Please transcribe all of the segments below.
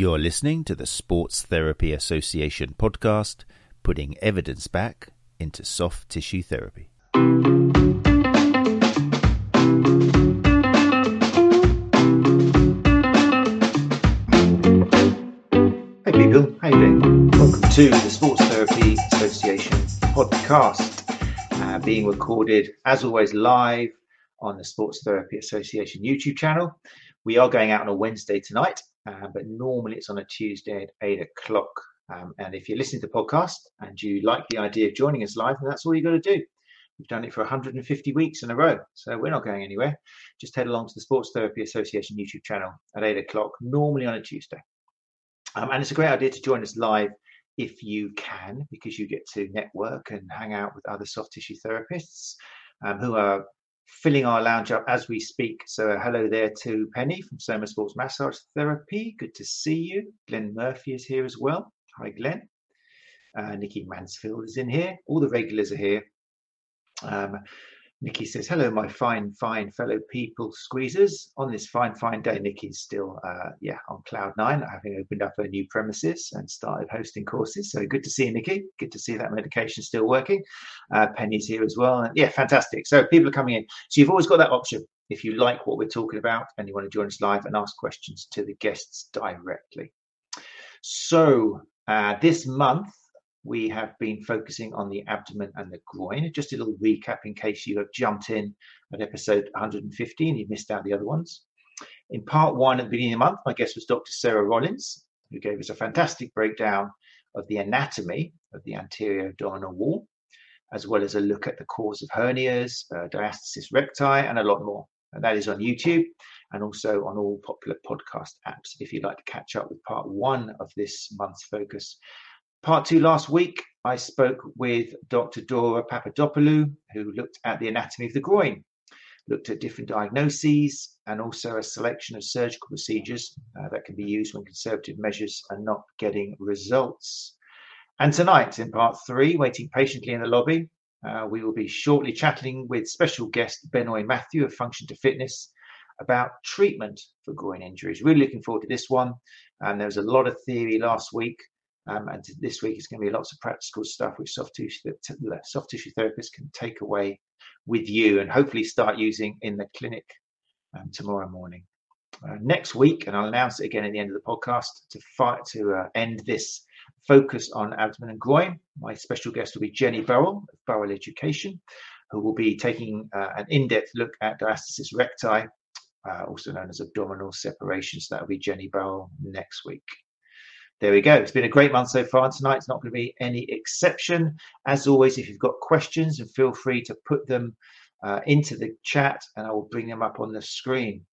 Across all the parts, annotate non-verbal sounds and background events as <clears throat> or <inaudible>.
You're listening to the Sports Therapy Association podcast, putting evidence back into soft tissue therapy. Hey people, how you doing? Welcome to the Sports Therapy Association podcast, uh, being recorded as always live on the Sports Therapy Association YouTube channel. We are going out on a Wednesday tonight, uh, but normally it's on a Tuesday at eight o'clock. Um, and if you're listening to the podcast and you like the idea of joining us live, then that's all you've got to do. We've done it for 150 weeks in a row, so we're not going anywhere. Just head along to the Sports Therapy Association YouTube channel at eight o'clock, normally on a Tuesday. Um, and it's a great idea to join us live if you can, because you get to network and hang out with other soft tissue therapists um, who are filling our lounge up as we speak. So, hello there to Penny from Soma Sports Massage Therapy. Good to see you. Glenn Murphy is here as well. Hi, Glenn. Uh, Nikki Mansfield is in here. All the regulars are here. Um, Nikki says, Hello, my fine, fine fellow people squeezers. On this fine, fine day, Nikki's still, uh, yeah, on cloud nine, having opened up her new premises and started hosting courses. So good to see you, Nikki. Good to see that medication still working. Uh, Penny's here as well. And yeah, fantastic. So people are coming in. So you've always got that option. If you like what we're talking about and you want to join us live and ask questions to the guests directly. So uh, this month, we have been focusing on the abdomen and the groin. Just a little recap in case you have jumped in at episode 115, you missed out the other ones. In part one at the beginning of the month, my guest was Dr. Sarah Rollins, who gave us a fantastic breakdown of the anatomy of the anterior abdominal wall, as well as a look at the cause of hernias, uh, diastasis recti, and a lot more. And that is on YouTube and also on all popular podcast apps if you'd like to catch up with part one of this month's focus Part two last week, I spoke with Dr. Dora Papadopoulou, who looked at the anatomy of the groin, looked at different diagnoses, and also a selection of surgical procedures uh, that can be used when conservative measures are not getting results. And tonight, in part three, waiting patiently in the lobby, uh, we will be shortly chatting with special guest Benoy Mathew of Function2Fitness about treatment for groin injuries. Really looking forward to this one. And there was a lot of theory last week um, and this week is going to be lots of practical stuff which soft tissue, soft tissue therapists can take away with you and hopefully start using in the clinic um, tomorrow morning. Uh, next week, and I'll announce it again at the end of the podcast to fight to uh, end this focus on abdomen and groin. My special guest will be Jenny Burrell of Burrell Education, who will be taking uh, an in-depth look at diastasis recti, uh, also known as abdominal separation. So that will be Jenny Burrell next week there we go. It's been a great month so far, tonight's not going to be any exception. As always, if you've got questions, and feel free to put them uh, into the chat, and I will bring them up on the screen.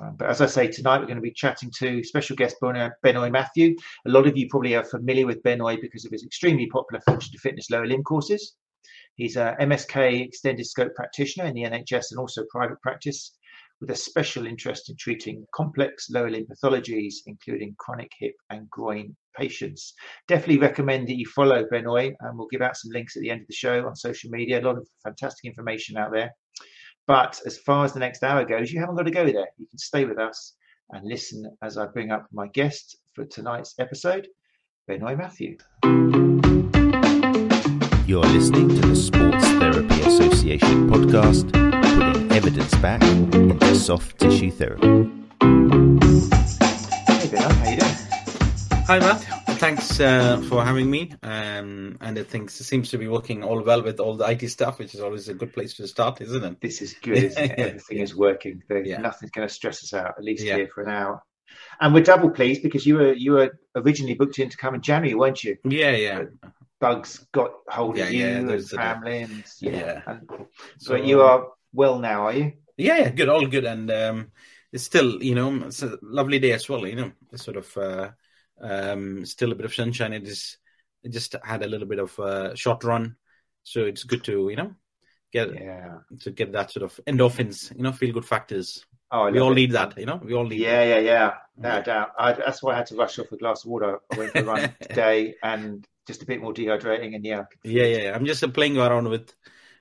Uh, but as I say, tonight we're going to be chatting to special guest Benoy Mathew. A lot of you probably are familiar with Benoy because of his extremely popular Function2Fitness lower limb courses. He's a MSK extended scope practitioner in the NHS and also private practice with a special interest in treating complex lower limb pathologies, including chronic hip and groin patients. Definitely recommend that you follow Benoy, and we'll give out some links at the end of the show on social media. A lot of fantastic information out there. But as far as the next hour goes, you haven't got to go there. You can stay with us and listen as I bring up my guest for tonight's episode, Benoy Mathew. You're listening to the Sports Therapy Association podcast, evidence back into soft tissue therapy. Hey, Benoy, how you doing? Hi, Matt. Thanks uh, for having me. Um, and I think it seems to be working all well with all the IT stuff, which is always a good place to start, isn't it? This is good, isn't it? <laughs> Everything is working. Yeah. Nothing's going to stress us out, at least yeah. here for an hour. And we're double pleased because you were you were originally booked in to come in January, weren't you? Yeah, yeah. Bugs got hold of yeah, you and family, and yeah. And, so you are well now, are you? Yeah, yeah, good, all good, and um, it's still you know it's a lovely day as well. You know, it's sort of uh, um, still a bit of sunshine. It is. It just had a little bit of a short run, so it's good to you know get yeah. to get that sort of endorphins. You know, feel good factors. Oh, we all it. need that, you know. We all need. Yeah, that. yeah, yeah. No yeah. doubt. I, that's why I had to rush off a glass of water. I went for a run <laughs> today, and just a bit more dehydrating, and yeah. Yeah, yeah. I'm just playing around with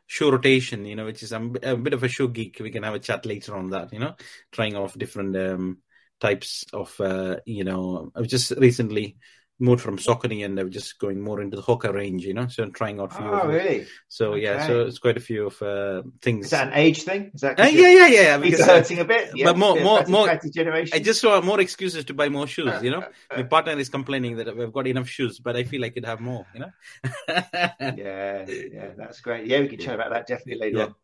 show rotation, you know, which is I'm a bit of a shoe geek. We can have a chat later on that, you know, trying off different um, types of uh, you know. I was just recently moved from Saucony and they were just going more into the Hoka range, you know. So I'm trying out. Few oh, really? So okay. yeah, so it's quite a few of uh, things. Is that an age thing? Is that? Uh, yeah, yeah, yeah. Because uh, hurting a bit. Yeah, but more, more, more. Generation. I just saw more excuses to buy more shoes. You know, <laughs> my partner is complaining that we've got enough shoes, but I feel like I could have more. You know. yeah, yeah, that's great. Yeah, we can chat about that definitely later yeah. on.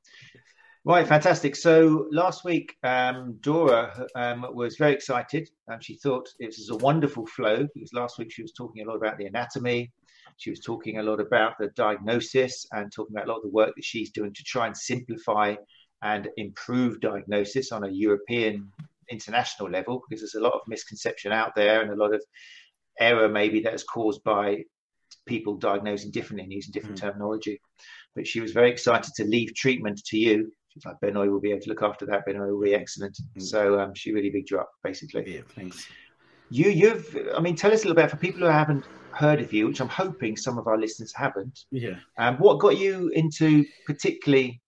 Right, fantastic. So last week, um, Dora um, was very excited. and she thought it was a wonderful flow because last week she was talking a lot about the anatomy. She was talking a lot about the diagnosis and talking about a lot of the work that she's doing to try and simplify and improve diagnosis on a European international level because there's a lot of misconception out there and a lot of error maybe that is caused by people diagnosing differently and using different mm. terminology. But she was very excited to leave treatment to you she's like Benoy will be able to look after that. Benoy will be excellent. Mm. So um, she really bigged you up, basically. Yeah, thanks. You, you've, I mean, tell us a little bit for people who haven't heard of you, which I'm hoping some of our listeners haven't. Yeah. Um, what got you into particularly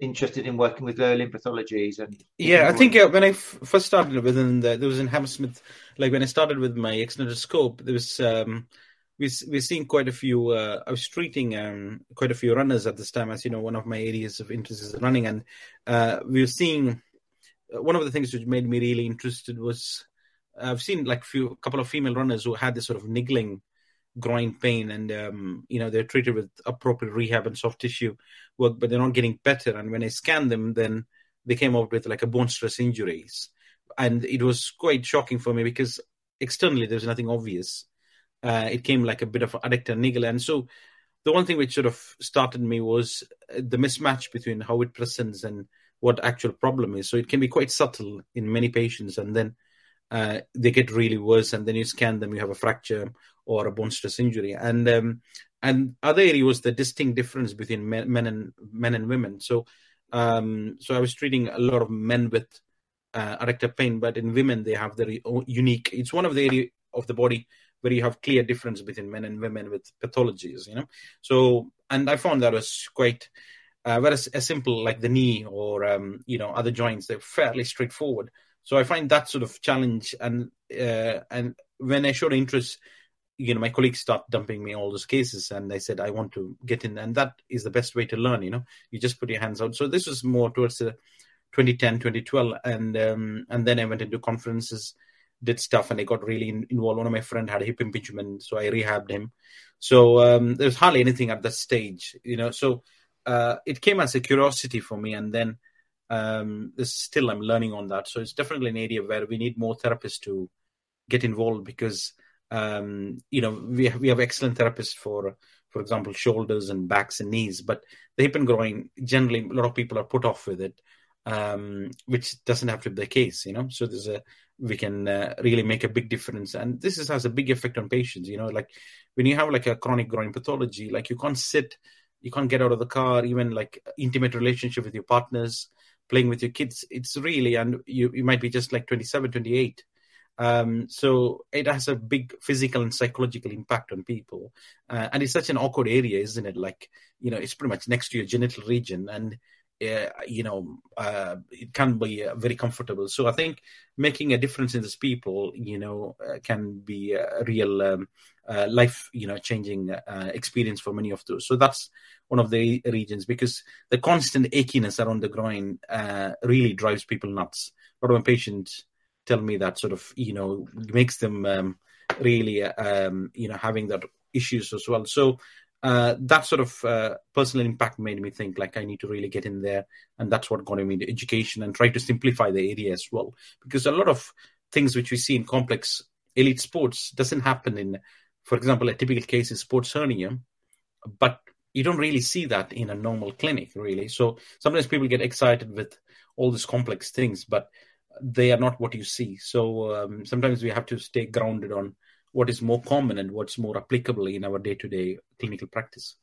interested in working with limb pathologies and yeah i think uh, when I f- first started within the, there was in hammersmith like when i started with my extended scope there was um we we're seeing quite a few. Uh, I was treating um, quite a few runners at this time, as you know, one of my areas of interest is running, and uh, we are seeing uh, one of the things which made me really interested was I've seen like few couple of female runners who had this sort of niggling groin pain, and um, you know they're treated with appropriate rehab and soft tissue work, but they're not getting better. And when I scanned them, then they came up with like a bone stress injuries, and it was quite shocking for me because externally there's nothing obvious uh, it came like a bit of adductor niggle. And so the one thing which sort of started me was uh, the mismatch between how it presents and what actual problem is. So it can be quite subtle in many patients, and then uh, they get really worse, and then you scan them, you have a fracture or a bone stress injury, and um, and other area was the distinct difference between men, men and men and women. So um, so I was treating a lot of men with uh, adductor pain, but in women they have the unique. It's one of the area of the body where you have clear difference between men and women with pathologies you know? So and i found that was quite uh, whereas a simple like the knee or um, you know other joints they're fairly straightforward. So i find that sort of challenge and uh, and when i showed interest you know my colleagues start dumping me all those cases and i said i want to get in and that is the best way to learn you know? You just put your hands out. So this was more towards the 2010 2012 and um, and then i went into conferences did stuff and I got really in, involved. One of my friend had a hip impingement, so I rehabbed him. So um, there was hardly anything at that stage, you know. So uh, it came as a curiosity for me, and then um, still I'm learning on that. So it's definitely an area where we need more therapists to get involved because um, you know we have, we have excellent therapists for for example shoulders and backs and knees, but the hip and groin generally a lot of people are put off with it. Um, which doesn't have to be the case, you know. So there's a we can uh, really make a big difference. And this is, has a big effect on patients you know like when you have like a chronic groin pathology like you can't sit you can't get out of the car even like intimate relationship with your partners playing with your kids. It's really and you, you might be just like 27 28 um, so it has a big physical and psychological impact on people. Uh, and it's such an awkward area isn't it? Like you know it's pretty much next to your genital region. And uh, you know, uh, it can be uh, very comfortable. So I think making a difference in these people, you know, uh, can be a real um, uh, life, you know, changing uh, experience for many of those. So that's one of the regions because the constant achiness around the groin really drives people nuts. A lot of my patients tell me that sort of, you know, makes them um, really, um, you know, having that issues as well. So uh, that sort of uh, personal impact made me think like I need to really get in there, and that's what got me into education and try to simplify the area as well. Because a lot of things which we see in complex elite sports doesn't happen in, for example, a typical case is sports hernia, but you don't really see that in a normal clinic, really. So sometimes people get excited with all these complex things, but they are not what you see. So um, sometimes we have to stay grounded on what is more common and what's more applicable in our day-to-day clinical practice.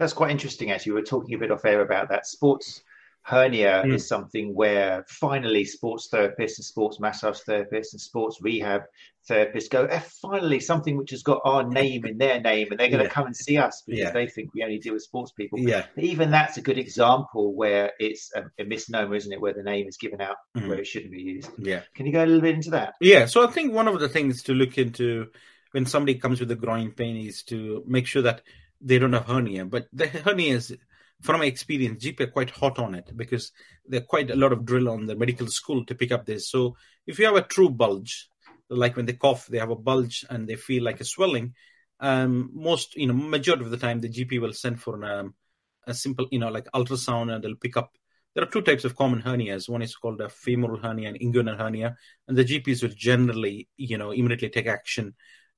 That's quite interesting. As you were talking a bit off air about that sports hernia mm. is something where finally sports therapists and sports massage therapists and sports rehab therapists go, eh, finally something which has got our name in their name and they're going to yeah. come and see us because yeah. they think we only deal with sports people. Yeah. even that's a good example where it's a, a, misnomer, isn't it? Where the name is given out mm. where it shouldn't be used. Yeah. Can you go a little bit into that? Yeah. So I think one of the things to look into when somebody comes with a groin pain is to make sure that they don't have hernia. But the hernia is from my experience, GP are quite hot on it because there are quite a lot of drill on the medical school to pick up this. So if you have a true bulge, like when they cough, they have a bulge and they feel like a swelling. Um, most, you know, majority of the time, the GP will send for an, um, a simple, you know, like ultrasound, and they'll pick up. There are two types of common hernias. One is called a femoral hernia and inguinal hernia, and the GPs will generally, you know, immediately take action,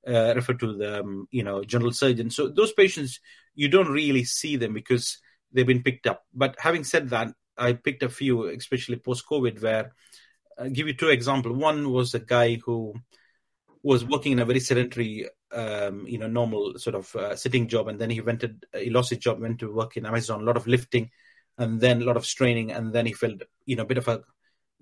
uh, refer to the, um, you know, general surgeon. So those patients, you don't really see them because they've been picked up. But having said that, I picked a few, especially post COVID, where I'll give you two examples. One was a guy who was working in a very sedentary, um, you know, normal sort of uh, sitting job, and then he went to, he lost his job, went to work in Amazon, a lot of lifting, and then a lot of straining, and then he felt, you know, a bit of a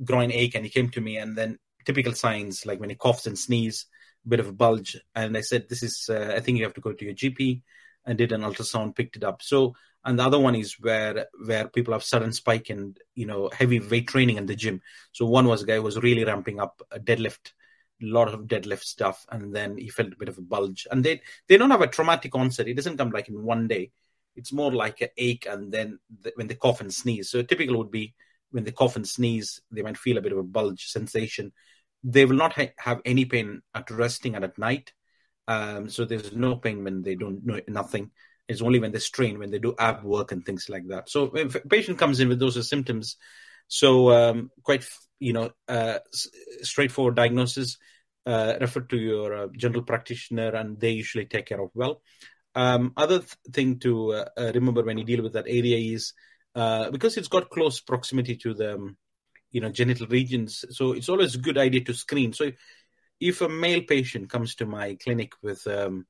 groin ache, and he came to me, and then typical signs like when he coughs and sneezes, a bit of a bulge, and I said, "This is, uh, I think you have to go to your GP." And did an ultrasound, picked it up. So and the other one is where where people have sudden spike in you know heavy weight training in the gym. So one was guy was really ramping up a deadlift a lot of deadlift stuff and then he felt a bit of a bulge. And they they don't have a traumatic onset. It doesn't come like in one day. It's more like an ache and then the, when they cough and sneeze. So typical would be when they cough and sneeze they might feel a bit of a bulge sensation. They will not ha- have any pain at resting and at night. Um, so there's no pain when they don't know nothing it's only when they strain, when they do ab work and things like that. So if a patient comes in with those symptoms, so um, quite you know uh, straightforward diagnosis, uh, refer to your uh, general practitioner, and they usually take care of well. Um, other th- thing to uh, uh, remember when you deal with that area is uh, because it's got close proximity to the um, you know genital regions, so it's always a good idea to screen. So if a male patient comes to my clinic with um,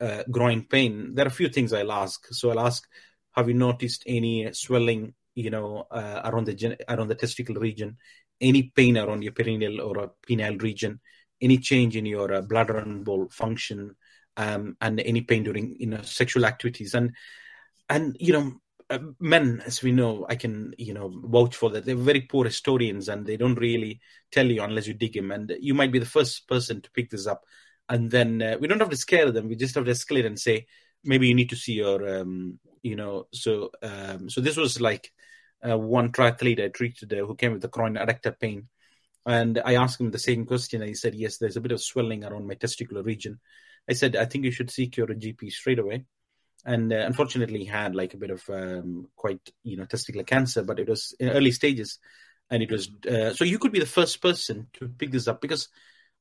uh, groin pain, there are a few things I'll ask. So I'll ask, have you noticed any swelling, you know, uh, around the around the testicle region, any pain around your perineal or a penile region, any change in your uh, bladder and bowel function, um, and any pain during you know sexual activities, and and you know. Uh, men, as we know, I can you know vouch for that. They're very poor historians, and they don't really tell you unless you dig them. And you might be the first person to pick this up and then uh, we don't have to scare them. We just have to escalate and say maybe you need to see your, um, you know. So um, so this was like uh, one triathlete I treated uh, who came with the groin adductor pain, and I asked him the same question, and he said yes, there's a bit of swelling around my testicular region. I said I think you should seek your GP straight away. And uh, unfortunately, he had like a bit of um, quite you know testicular cancer, but it was in early stages, and it was uh, so you could be the first person to pick this up because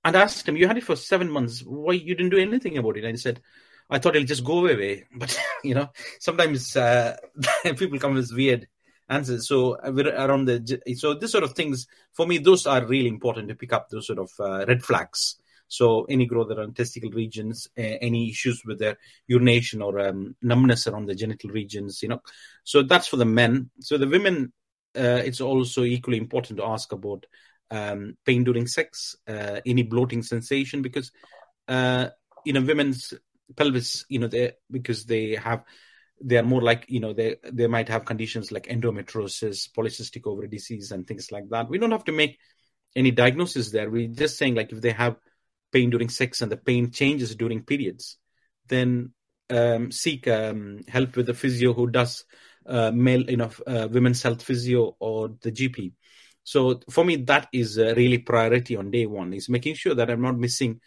and asked him, "You had it for seven months. Why you didn't do anything about it?" And he said, "I thought it'll just go away." <laughs> But you know, sometimes uh, <laughs> people come with weird answers. So uh, around the so this sort of things for me, those are really important to pick up those sort of uh, red flags. So any growth around testicle regions, uh, any issues with their urination or um, numbness around the genital regions, you know. So that's for the men. So the women, uh, it's also equally important to ask about um, pain during sex, uh, any bloating sensation, because uh, you know women's pelvis, you know, they because they have they are more like you know they they might have conditions like endometriosis, polycystic ovary disease, and things like that. We don't have to make any diagnosis there. We're just saying like if they have pain during sex and the pain changes during periods, then um, seek um, help with the physio who does uh, male, you know, uh, women's health physio or the GP. So for me, that is a really priority on day one is making sure that I'm not missing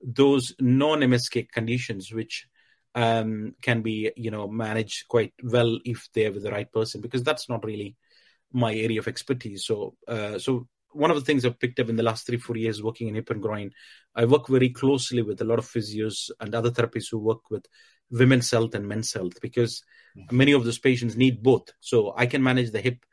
those non-MSK conditions, which um, can be, you know, managed quite well if they're with the right person, because that's not really my area of expertise. So, uh, so one of the things I've picked up in the last three, four years working in hip and groin, I work very closely with a lot of physios and other therapists who work with women's health and men's health because mm-hmm. many of those patients need both. So I can manage the hip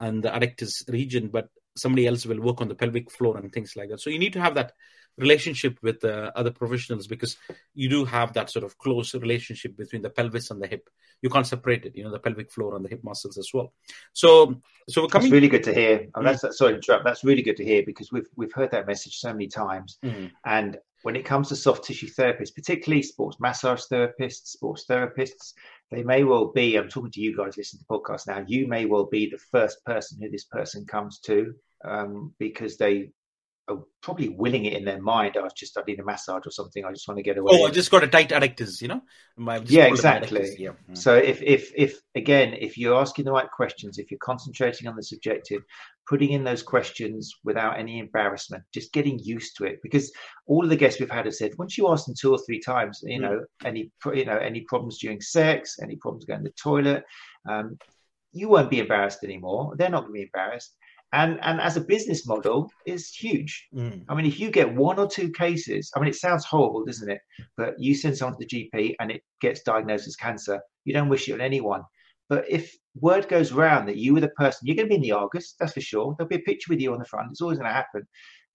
and the adductors region, but somebody else will work on the pelvic floor and things like that. So you need to have that relationship with uh, other professionals because you do have that sort of close relationship between the pelvis and the hip. You can't separate it, you know, the pelvic floor and the hip muscles as well. So, so we're coming. That's really good to hear. Oh, that's mm. sorry to interrupt. That's really good to hear because we've we've heard that message so many times, mm. and when it comes to soft tissue therapists, particularly sports massage therapists, sports therapists, they may well be. I'm talking to you guys listening to the podcast now. You may well be the first person who this person comes to um, because they probably willing it in their mind. I was just I need a massage or something. I just want to get away. Oh, I just got a tight adductors, you know. yeah, exactly. Yeah. Mm. So if if if again, if you're asking the right questions, if you're concentrating on the subjective, putting in those questions without any embarrassment, just getting used to it. Because all of the guests we've had have said, once you ask them two or three times, you mm. know, any you know any problems during sex, any problems going to the toilet, um, you won't be embarrassed anymore. They're not going to be embarrassed and and as a business model is huge. Mm. i mean if you get one or two cases i mean it sounds horrible doesn't it? But you send someone to the gp and it gets diagnosed as cancer you don't wish it on anyone. But if word goes around that you were the person you're going to be in the argus that's for sure. There'll be a picture with you on the front it's always going to happen.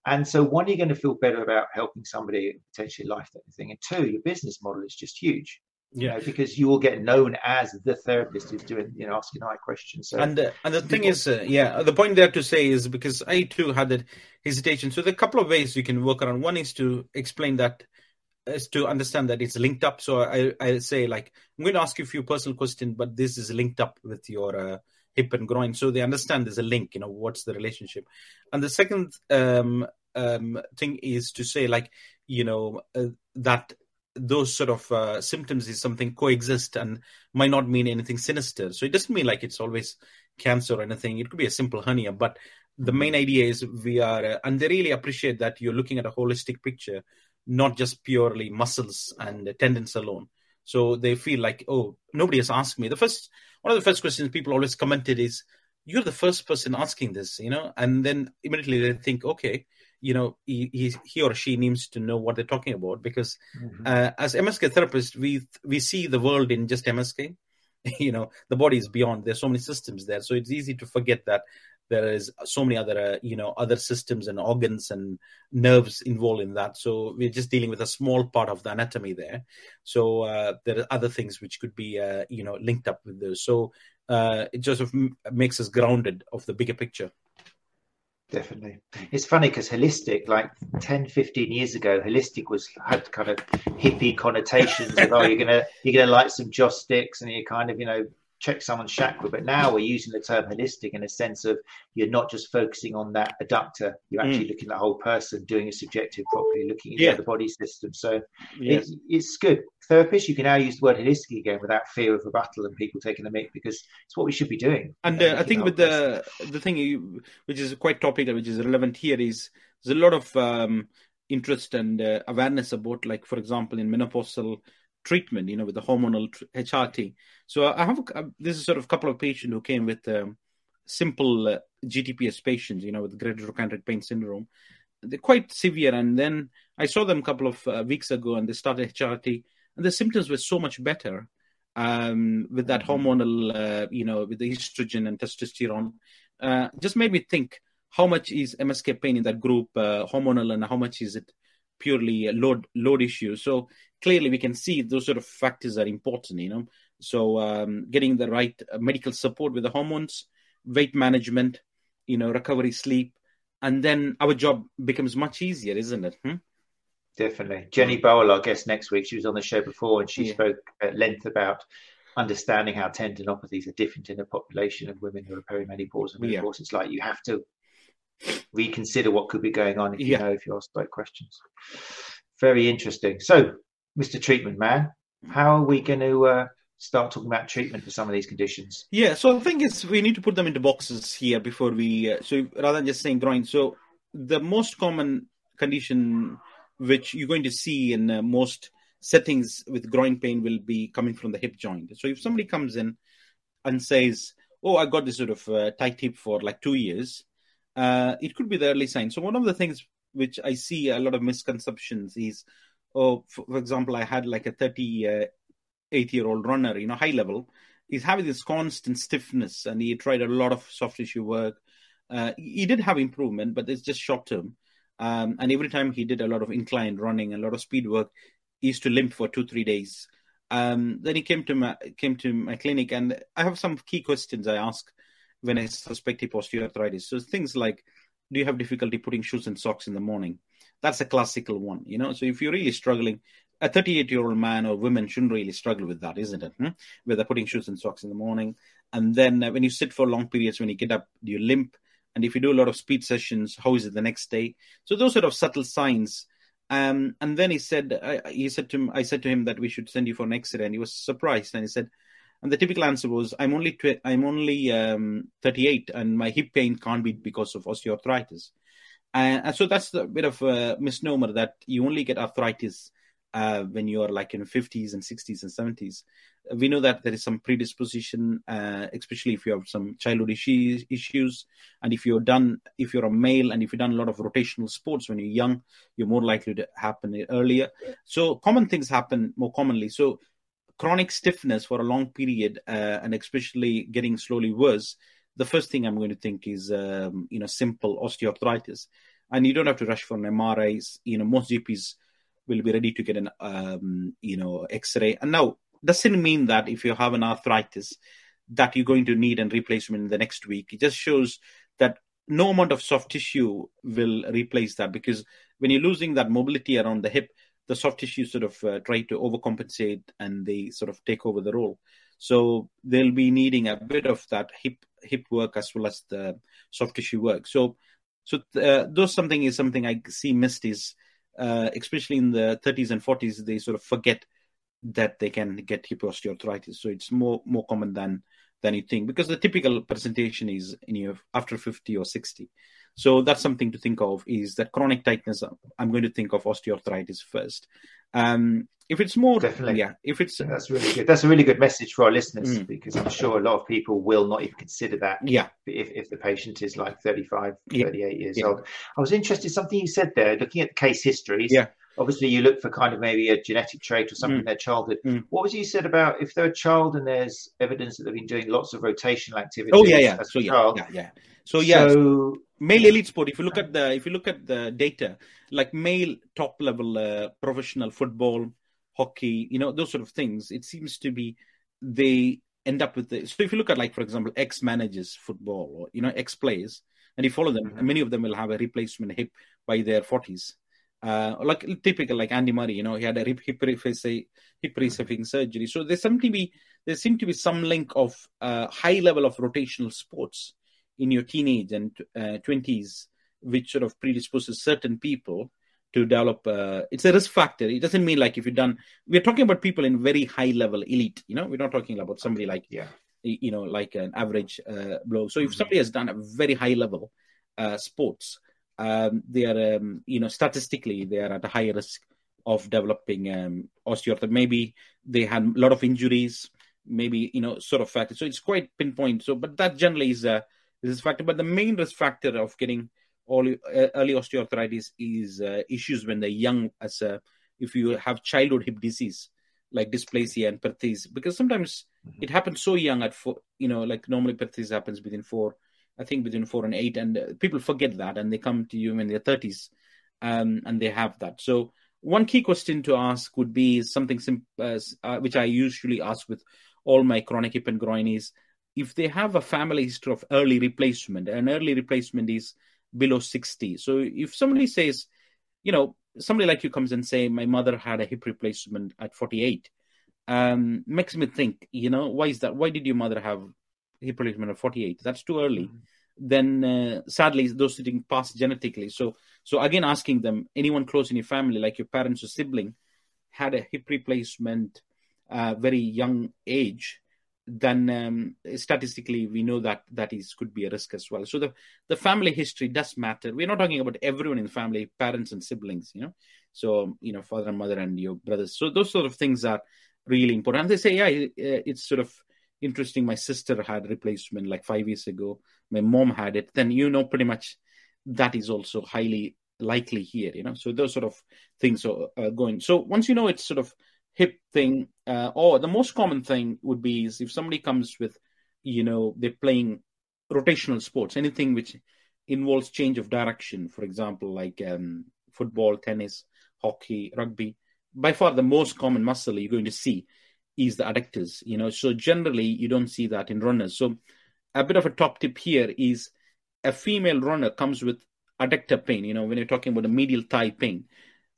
And so one you're going to feel better about helping somebody potentially life thing and two your business model is just huge. You know, because you will get known as the therapist who's doing, you know, asking high questions. So and uh, and the thing is, uh, yeah, the point there to say is because I too had that hesitation. So there are a couple of ways you can work around. One is to explain that, is to understand that it's linked up. So I I say like I'm going to ask you a few personal questions, but this is linked up with your uh, hip and groin, so they understand there's a link. You know, what's the relationship? And the second um, um, thing is to say like you know uh, that those sort of uh, symptoms is something coexist and might not mean anything sinister. So it doesn't mean like it's always cancer or anything. It could be a simple hernia, but the main mm-hmm. idea is we are, uh, and they really appreciate that you're looking at a holistic picture, not just purely muscles and tendons alone. So they feel like, oh, nobody has asked me. The first, one of the first questions people always commented is, you're the first person asking this, you know, and then immediately they think, okay, you know he, he, he or she needs to know what they're talking about because mm-hmm. uh, as MSK therapists we we see the world in just MSK <laughs> you know the body is beyond. There's so many systems there. So it's easy to forget that there is so many other uh, you know other systems and organs and nerves involved in that. So we're just dealing with a small part of the anatomy there. So uh, there are other things which could be uh, you know linked up with those. So uh, it just makes us grounded of the bigger picture definitely. Mm. It's funny because holistic like 10 15 years ago holistic was had kind of hippie connotations of oh you're gonna you're gonna light some joss sticks and you're kind of you know check someone's chakra. But now we're using the term holistic in a sense of you're not just focusing on that adductor, you're actually mm. looking at the whole person, doing a subjective properly, looking at yeah. the body system. So it's, it's good. Therapists, you can now use the word holistic again without fear of rebuttal and people taking the mic because it's what we should be doing. And uh, I think with the the thing you, which is quite topical, which is relevant here, is there's a lot of um, interest and uh, awareness about, like for example, in menopausal treatment, you know, with the hormonal HRT. So I have a, this is sort of a couple of patients who came with um, simple uh, GTPS patients, you know, with greater trochanteric pain syndrome. They're quite severe, and then I saw them a couple of uh, weeks ago, and they started HRT, and the symptoms were so much better um, with that mm-hmm. hormonal, uh, you know, with the estrogen and testosterone. Uh, just made me think how much is MSK pain in that group uh, hormonal, and how much is it purely a load load issue. So clearly, we can see those sort of factors are important. You know, so um, getting the right uh, medical support with the hormones, weight management, you know, recovery, sleep, and then our job becomes much easier, isn't it? Hmm? Definitely. Jenny Burrell, our guest next week, she was on the show before and she yeah. spoke at length about understanding how tendinopathies are different in a population of women who are perimenopausal and yeah. It's like you have to reconsider what could be going on if you yeah. know if you ask right questions. Very interesting. So, Mr. Treatment Man, how are we going to uh, start talking about treatment for some of these conditions? Yeah, so the thing is, we need to put them into boxes here before we. Uh, so rather than just saying groin, so the most common condition which you're going to see in uh, most settings with groin pain will be coming from the hip joint. So if somebody comes in and says, "Oh, I got this sort of uh, tight hip for like two years," uh, it could be the early sign. So one of the things which I see a lot of misconceptions is, oh, for, example, I had like a 38 year old runner, you know, high level. He's having this constant stiffness, and he tried a lot of soft tissue work. Uh, he did have improvement, but it's just short term. Um, and every time he did a lot of incline running, a lot of speed work, he used to limp for two, three days. Um, then he came to my came to my clinic, and I have some key questions I ask when I suspect osteoarthritis. So things like, do you have difficulty putting shoes and socks in the morning? That's a classical one, you know. So if you're really struggling, a 38 year old man or woman shouldn't really struggle with that, isn't it? Hmm? Whether putting shoes and socks in the morning, and then uh, when you sit for long periods, when you get up, do you limp? And if you do a lot of speed sessions, how is it the next day? So those sort of subtle signs. Um, and then he said, I, he said to him, I said to him that we should send you for an X-ray, and he was surprised, and he said, and the typical answer was, I'm only tw- I'm only um, 38, and my hip pain can't be because of osteoarthritis. And, and so that's a bit of a misnomer that you only get arthritis uh, when you're like in 50s and 60s and 70s. We know that there is some predisposition, uh, especially if you have some childhood issues, issues, and if you're done, if you're a male, and if you've done a lot of rotational sports when you're young, you're more likely to happen earlier. So common things happen more commonly. So chronic stiffness for a long period, uh, and especially getting slowly worse. The first thing I'm going to think is, um, you know, simple osteoarthritis, and you don't have to rush for an MRI. You know, most GPs will be ready to get an um, you know X-ray. And now doesn't mean that if you have an arthritis that you're going to need a replacement in the next week. It just shows that no amount of soft tissue will replace that because when you're losing that mobility around the hip, the soft tissue sort of uh, try to overcompensate and they sort of take over the role. So they'll be needing a bit of that hip hip work as well as the soft tissue work. So so uh, those something is something I see missed is uh, especially in the 30s and 40s, they sort of forget that they can get hip osteoarthritis. So it's more more common than than you think because the typical presentation is in your after 50 or 60. So that's something to think of is that chronic tightness. I'm going to think of osteoarthritis first. Um, if it's more, definitely, yeah. If it's that's really good. That's a really good message for our listeners mm. because I'm sure a lot of people will not even consider that. Yeah. If, if the patient is like 35, yeah. 38 years yeah. old. I was interested something you said there, looking at the case histories. Yeah. Obviously, you look for kind of maybe a genetic trait or something mm. in their childhood. Mm. What was you said about if they're a child and there's evidence that they've been doing lots of rotational activity? Oh yeah, yeah. So yeah, yeah, yeah. So yeah. So, male elite sport. If you look at the if you look at the data, like male top level uh, professional football, hockey, you know, those sort of things, it seems to be they end up with the. So if you look at, like, for example, ex managers football or, you know, ex players, and you follow them, mm-hmm. many of them will have a replacement hip by their 40s. Uh, like typical, like Andy Murray, you know, he had a hip hip, hip resurfacing surgery. So there seem to be there seem to be some link of uh, high level of rotational sports in your teenage and uh, twenties, which sort of predisposes certain people to develop uh, it's a risk factor it doesn't mean like if you've done we're talking about people in very high level elite you know we're not talking about somebody like yeah you know like an average uh, blow so if mm-hmm. somebody has done a very high level uh, sports um, they are um, you know statistically they are at a higher risk of developing um, osteoarthritis. Maybe they had a lot of injuries maybe you know sort of factor so it's quite pinpoint. So but that generally is a is a factor. But the main risk factor of getting early, early osteoarthritis is uh, issues when they're young as a, if you have childhood hip disease like dysplasia and perthes. Because sometimes mm-hmm. it happens so young at four you know like normally perthes happens within four i think between four and eight and uh, people forget that and they come to you in their 30s um, and they have that so one key question to ask would be something simple, uh, uh, which i usually ask with all my chronic hip and groin is if they have a family history of early replacement an early replacement is below 60. So if somebody says, you know, somebody like you comes and say, my mother had a hip replacement at 48, um, makes me think, you know, why is that? Why did your mother have hip replacement at 48? That's too early. Mm-hmm. Then uh, sadly, those sitting passed genetically. So, so again, asking them, anyone close in your family, like your parents or sibling, had a hip replacement, uh, very young age, then um, statistically we know that that is could be a risk as well so the the family history does matter we're not talking about everyone in the family parents and siblings you know so you know father and mother and your brothers so those sort of things are really important and they say yeah it's sort of interesting. My sister had replacement like five years ago. My mom had it. Then you know pretty much that is also highly likely here you know? So those sort of things are, are going. So once you know it's sort of hip thing, uh, or the most common thing would be is if somebody comes with, you know, they're playing rotational sports, anything which involves change of direction. For example, like um, football, tennis, hockey, rugby. By far, the most common muscle you're going to see is the adductors. You know, so generally you don't see that in runners. So a bit of a top tip here is a female runner comes with adductor pain. You know, when you're talking about a medial thigh pain,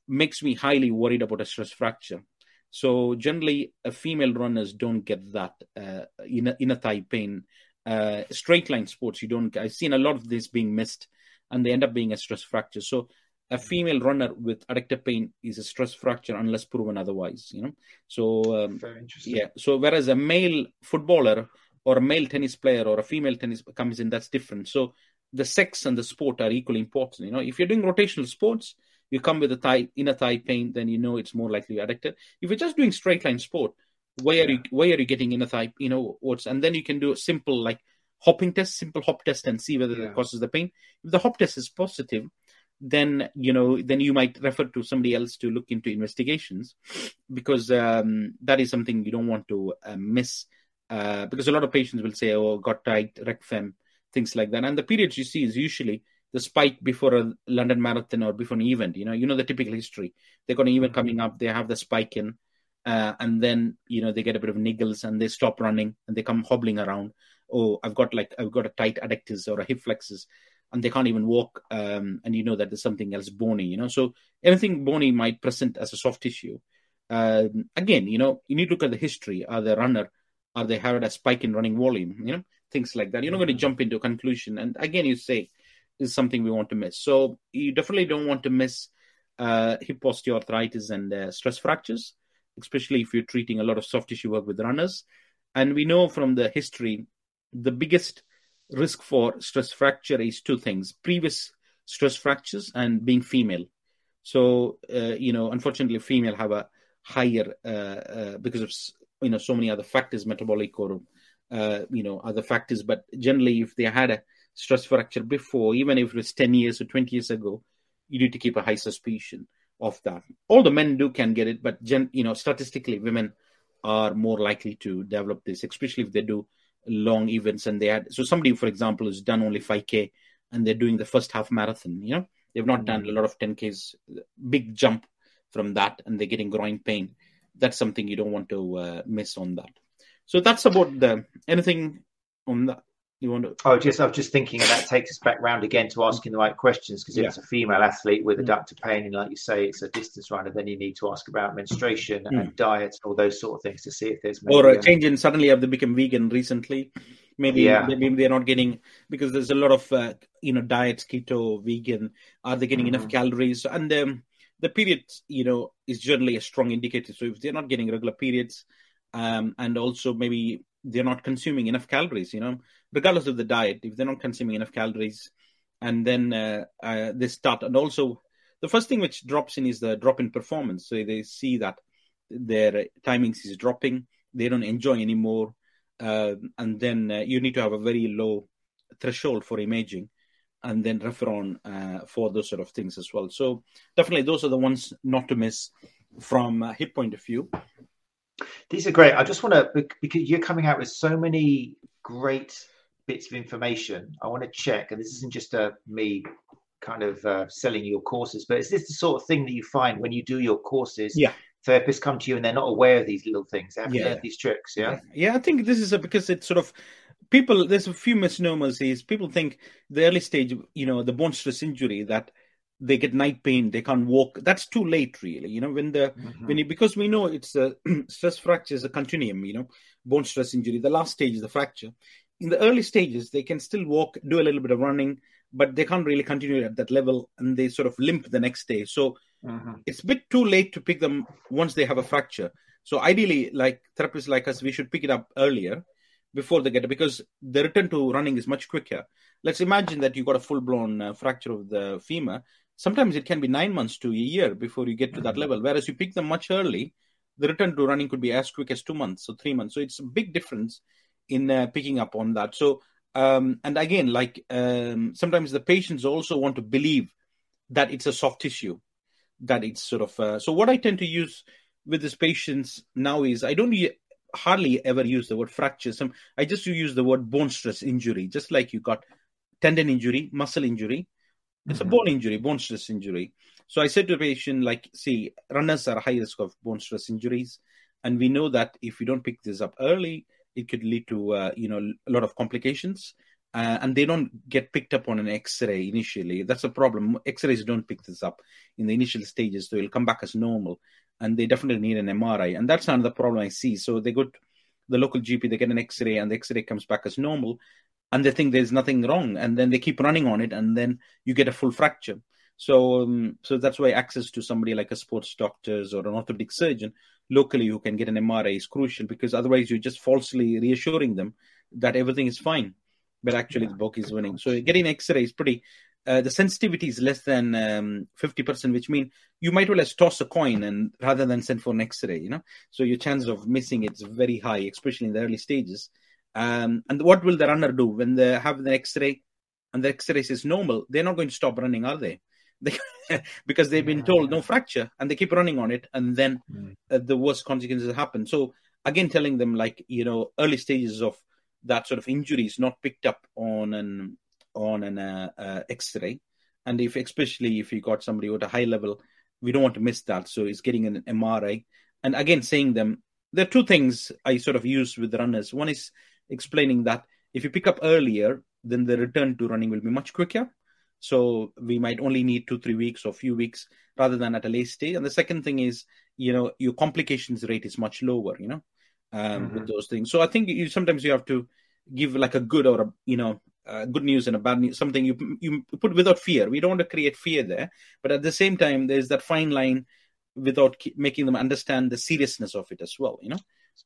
makes me highly worried about a stress fracture. So generally, uh, female runners don't get that uh, inner thigh pain. Uh, straight line sports, you don't. I've seen a lot of this being missed, and they end up being a stress fracture. So a female runner with adductor pain is a stress fracture unless proven otherwise. You know. So um, yeah. So whereas a male footballer or a male tennis player or a female tennis comes in, that's different. So the sex and the sport are equally important. You know, if you're doing rotational sports, you come with a thigh inner thigh pain, then you know it's more likely adductor. If you're just doing straight line sport, why are you why are you getting inner thigh? You know what's and then you can do a simple like hopping test, simple hop test, and see whether yeah. it causes the pain. If the hop test is positive, then you know then you might refer to somebody else to look into investigations because um, that is something you don't want to uh, miss. Uh, because a lot of patients will say, "Oh, got tight, rec fem," things like that, and the periods you see is usually the spike before a London Marathon or before an event. You know, you know the typical history. They got an event mm-hmm. coming up, they have the spike in, uh, and then you know they get a bit of niggles and they stop running and they come hobbling around. Oh, I've got like I've got a tight adductors or a hip flexors, and they can't even walk. Um, and you know that there's something else bony. You know, so anything bony might present as a soft tissue. Um, again, you know, you need to look at the history. Are they runner? Are they had a spike in running volume? You know, things like that. You're not going to jump into a conclusion. And again, you say is something we want to miss. So you definitely don't want to miss uh, hip osteoarthritis and uh, stress fractures, especially if you're treating a lot of soft tissue work with runners. And we know from the history, the biggest risk for stress fracture is two things: previous stress fractures and being female. So uh, you know, unfortunately, female have a higher uh, uh, because of you know so many other factors, metabolic or uh, you know other factors. But generally, if they had a stress fracture before, even if it was 10 years or 20 years ago, you need to keep a high suspicion of that. All the men do can get it, but gen, you know, statistically, women are more likely to develop this, especially if they do long events and they had. So somebody, for example, has done only 5K and they're doing the first half marathon. You know, they've not done a lot of 10Ks, big jump from that, and they're getting groin pain. That's something you don't want to uh, miss on that. So that's about the anything on that. You want to? Oh, just I was just thinking, and that takes us back round again to asking the right questions because if yeah. it's a female athlete with mm. adductor pain, and like you say, it's a distance runner, then you need to ask about menstruation mm. and diet and all those sort of things to see if there's or a change in suddenly have they become vegan recently. Maybe yeah. maybe they're not getting because there's a lot of uh, you know diets keto vegan. Are they getting mm. enough calories? And um, the period you know is generally a strong indicator. So if they're not getting regular periods, um, and also maybe they're not consuming enough calories, you know, regardless of the diet, if they're not consuming enough calories, and then uh, uh, they start, and also the first thing which drops in is the drop in performance. So they see that their timings is dropping, they don't enjoy anymore, uh, and then uh, you need to have a very low threshold for imaging, and then refer on uh, for those sort of things as well. So definitely, those are the ones not to miss from a hip point of view. These are great. I just want to because you're coming out with so many great bits of information. I want to check, and this isn't just a uh, me kind of uh, selling your courses, but is this the sort of thing that you find when you do your courses? Yeah. Therapists come to you and they're not aware of these little things. They haven't yeah. learned these tricks. Yeah? yeah. I think this is a, because it's sort of people. There's a few misnomers. Is people think the early stage, you know, the bone stress injury that they get night pain they can't walk. That's too late really you know when the mm-hmm. when you because we know it's a <clears throat> stress fracture is a continuum you know bone stress injury the last stage is the fracture. In the early stages they can still walk do a little bit of running but they can't really continue at that level and they sort of limp the next day. So mm-hmm. it's a bit too late to pick them once they have a fracture. So ideally like therapists like us we should pick it up earlier before they get it because the return to running is much quicker. Let's imagine that you got a full blown uh, fracture of the femur sometimes it can be nine months to a year before you get to that mm-hmm. level. Whereas you pick them much early, the return to running could be as quick as two months or three months. So it's a big difference in uh, picking up on that. So, um, and again, like um, sometimes the patients also want to believe that it's a soft tissue, that it's sort of. Uh, so, what I tend to use with these patients now is I don't hardly ever use the word fracture. Some I just use the word bone stress injury, just like you got tendon injury, muscle injury. It's mm-hmm. a bone injury, bone stress injury. So I said to the patient, like, see, runners are high risk of bone stress injuries, and we know that if we don't pick this up early, it could lead to uh, you know a lot of complications. Uh, and they don't get picked up on an X-ray initially. That's a problem. X-rays don't pick this up in the initial stages, so it'll come back as normal, and they definitely need an MRI. And that's another problem I see. So they go to the local GP, they get an X-ray, and the X-ray comes back as normal, and they think there's nothing wrong, and then they keep running on it, and then you get a full fracture. So, um, so that's why access to somebody like a sports doctors or an orthopedic surgeon locally who can get an MRI is crucial because otherwise you're just falsely reassuring them that everything is fine, but actually the book is winning. So getting X-ray is pretty. Uh, the sensitivity is less than um, 50%, which means you might well as toss a coin and rather than send for an X-ray, you know. So your chance of missing it is very high, especially in the early stages. Um, and what will the runner do when they have the X-ray and the X-ray is normal? They're not going to stop running, are they? <laughs> They, because they've been told no fracture and they keep running on it and then mm. uh, the worst consequences happen so again telling them like you know early stages of that sort of injury is not picked up on an on an uh, uh, x-ray and if especially if you got somebody at a high level we don't want to miss that so it's getting an mri and again saying them there are two things i sort of use with runners one is explaining that if you pick up earlier then the return to running will be much quicker so we might only need two, three weeks or few weeks rather than at a late stage. And the second thing is, you know, your complications rate is much lower, you know, um, mm-hmm. with those things. So I think you sometimes you have to give like a good or a, you know, uh, good news and a bad news, something you you put without fear. We don't want to create fear there, but at the same time, there's that fine line without making them understand the seriousness of it as well. You know,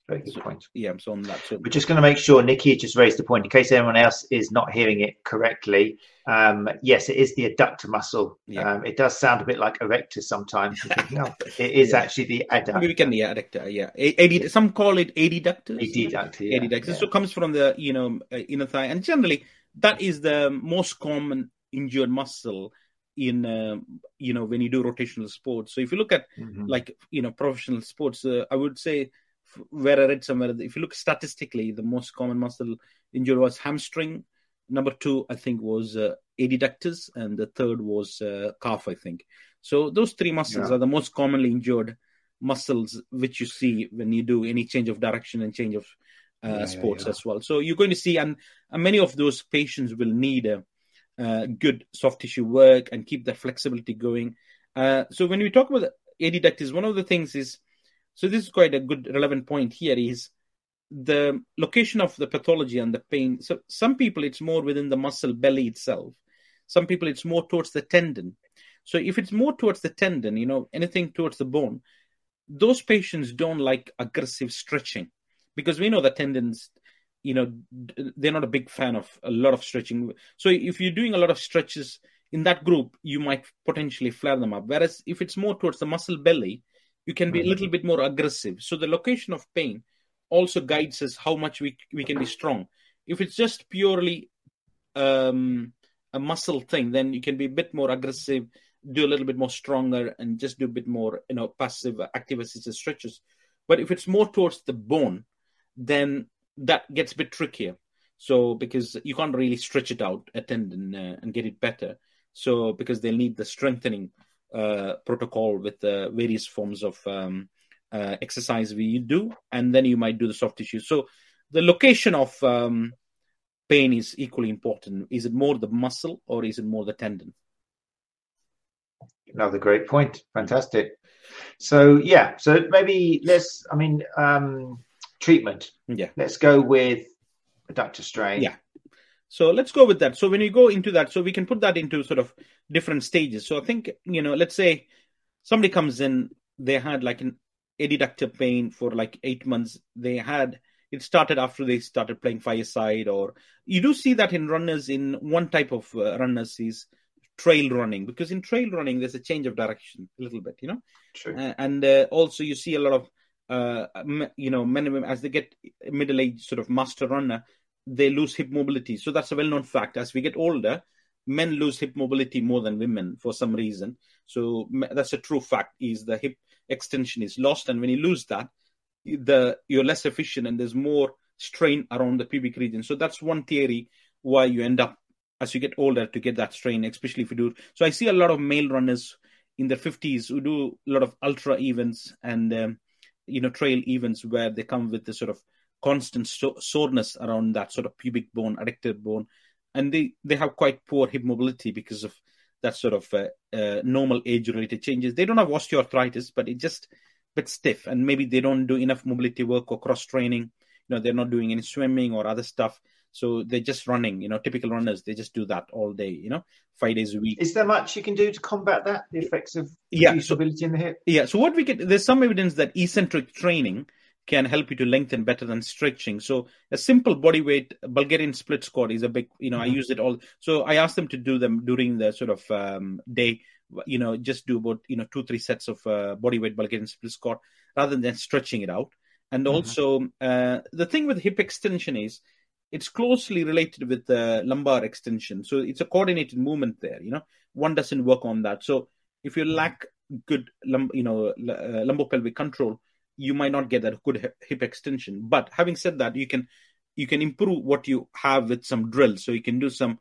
very good point. Yeah, I'm so on that. So We're just going to make sure Nikki just raised the point in case anyone else is not hearing it correctly. Um, yes, it is the adductor muscle. Yeah. Um, it does sound a bit like erector sometimes. no, it <laughs> is yeah. actually the adductor. We can the adductor. Yeah, a- some call it adductors. Adductor. Yeah. Adductor. Yeah. So it comes from the you know uh, inner thigh, and generally that is the most common injured muscle in uh, you know when you do rotational sports so if you look at mm-hmm. like you know professional sports uh, i would say where I read somewhere, if you look statistically, the most common muscle injury was hamstring. Number two, I think, was uh, adductors, and the third was uh, calf. I think. So those three muscles yeah. are the most commonly injured muscles which you see when you do any change of direction and change of uh, yeah, sports yeah, as well. So you're going to see, and, and many of those patients will need a, a good soft tissue work and keep the flexibility going. Uh, so when we talk about adductors, one of the things is so this is quite a good relevant point here is the location of the pathology and the pain. So some people it's more within the muscle belly itself. Some people it's more towards the tendon. So if it's more towards the tendon, you know, anything towards the bone, those patients don't like aggressive stretching because we know the tendons, you know, they're not a big fan of a lot of stretching. So if you're doing a lot of stretches in that group, you might potentially flare them up. Whereas if it's more towards the muscle belly, you can be a little bit more aggressive. So the location of pain also guides us how much we we can be strong. If it's just purely um, a muscle thing, then you can be a bit more aggressive, do a little bit more stronger, and just do a bit more, you know, passive active assisted stretches. But if it's more towards the bone, then that gets a bit trickier. So because you can't really stretch it out a tendon uh, and get it better. So because they'll need the strengthening protocol with uh, various forms of um, uh, exercise we do, and then you might do the soft tissue. So the location of um, pain is equally important. Is it more the muscle or is it more the tendon? Another great point. Fantastic. So yeah, so maybe let's. I mean, um, treatment. Yeah. Let's go with adductor strain. Yeah. So let's go with that. So when you go into that, so we can put that into sort of different stages. So I think, you know, let's say somebody comes in, they had like an adductor pain for like eight months. They had, it started after they started playing five-a-side or you do see that in runners in one type of uh, runners is trail running because in trail running there's a change of direction a little bit, you know, True. Uh, and uh, also you see a lot of, uh, you know, men as they get middle age sort of master runner, they lose hip mobility. So that's a well known fact. As we get older, men lose hip mobility more than women for some reason. So that's a true fact. Is the hip extension is lost, and when you lose that, the you're less efficient, and there's more strain around the pubic region. So that's one theory why you end up as you get older to get that strain, especially if you do. So I see a lot of male runners in their 50s who do a lot of ultra events and um, you know trail events where they come with the sort of constant so- soreness around that sort of pubic bone, adductor bone, and they they have quite poor hip mobility because of that sort of uh, uh, normal age related changes. They don't have osteoarthritis, but it just a bit stiff, and maybe they don't do enough mobility work or cross training. You know, they're not doing any swimming or other stuff. So they're just running, you know, typical runners, they just do that all day, you know, five days a week. Is there much you can do to combat that, the effects of yeah, stability so, in the hip? Yeah. So what we get, there's some evidence that eccentric training can help you to lengthen better than stretching. So a simple body weight Bulgarian split squat is a big, you know, mm-hmm. I use it all. So I asked them to do them during the sort of um, day, you know, just do about, you know, two, three sets of uh, body weight Bulgarian split squat rather than stretching it out. And mm-hmm. also uh, the thing with hip extension is it's closely related with the lumbar extension. So it's a coordinated movement there. You know, one doesn't work on that. So if you lack good, lum- you know, uh, lumbopelvic control, you might not get that good hip extension. But having said that, you can you can improve what you have with some drills. So you can do some,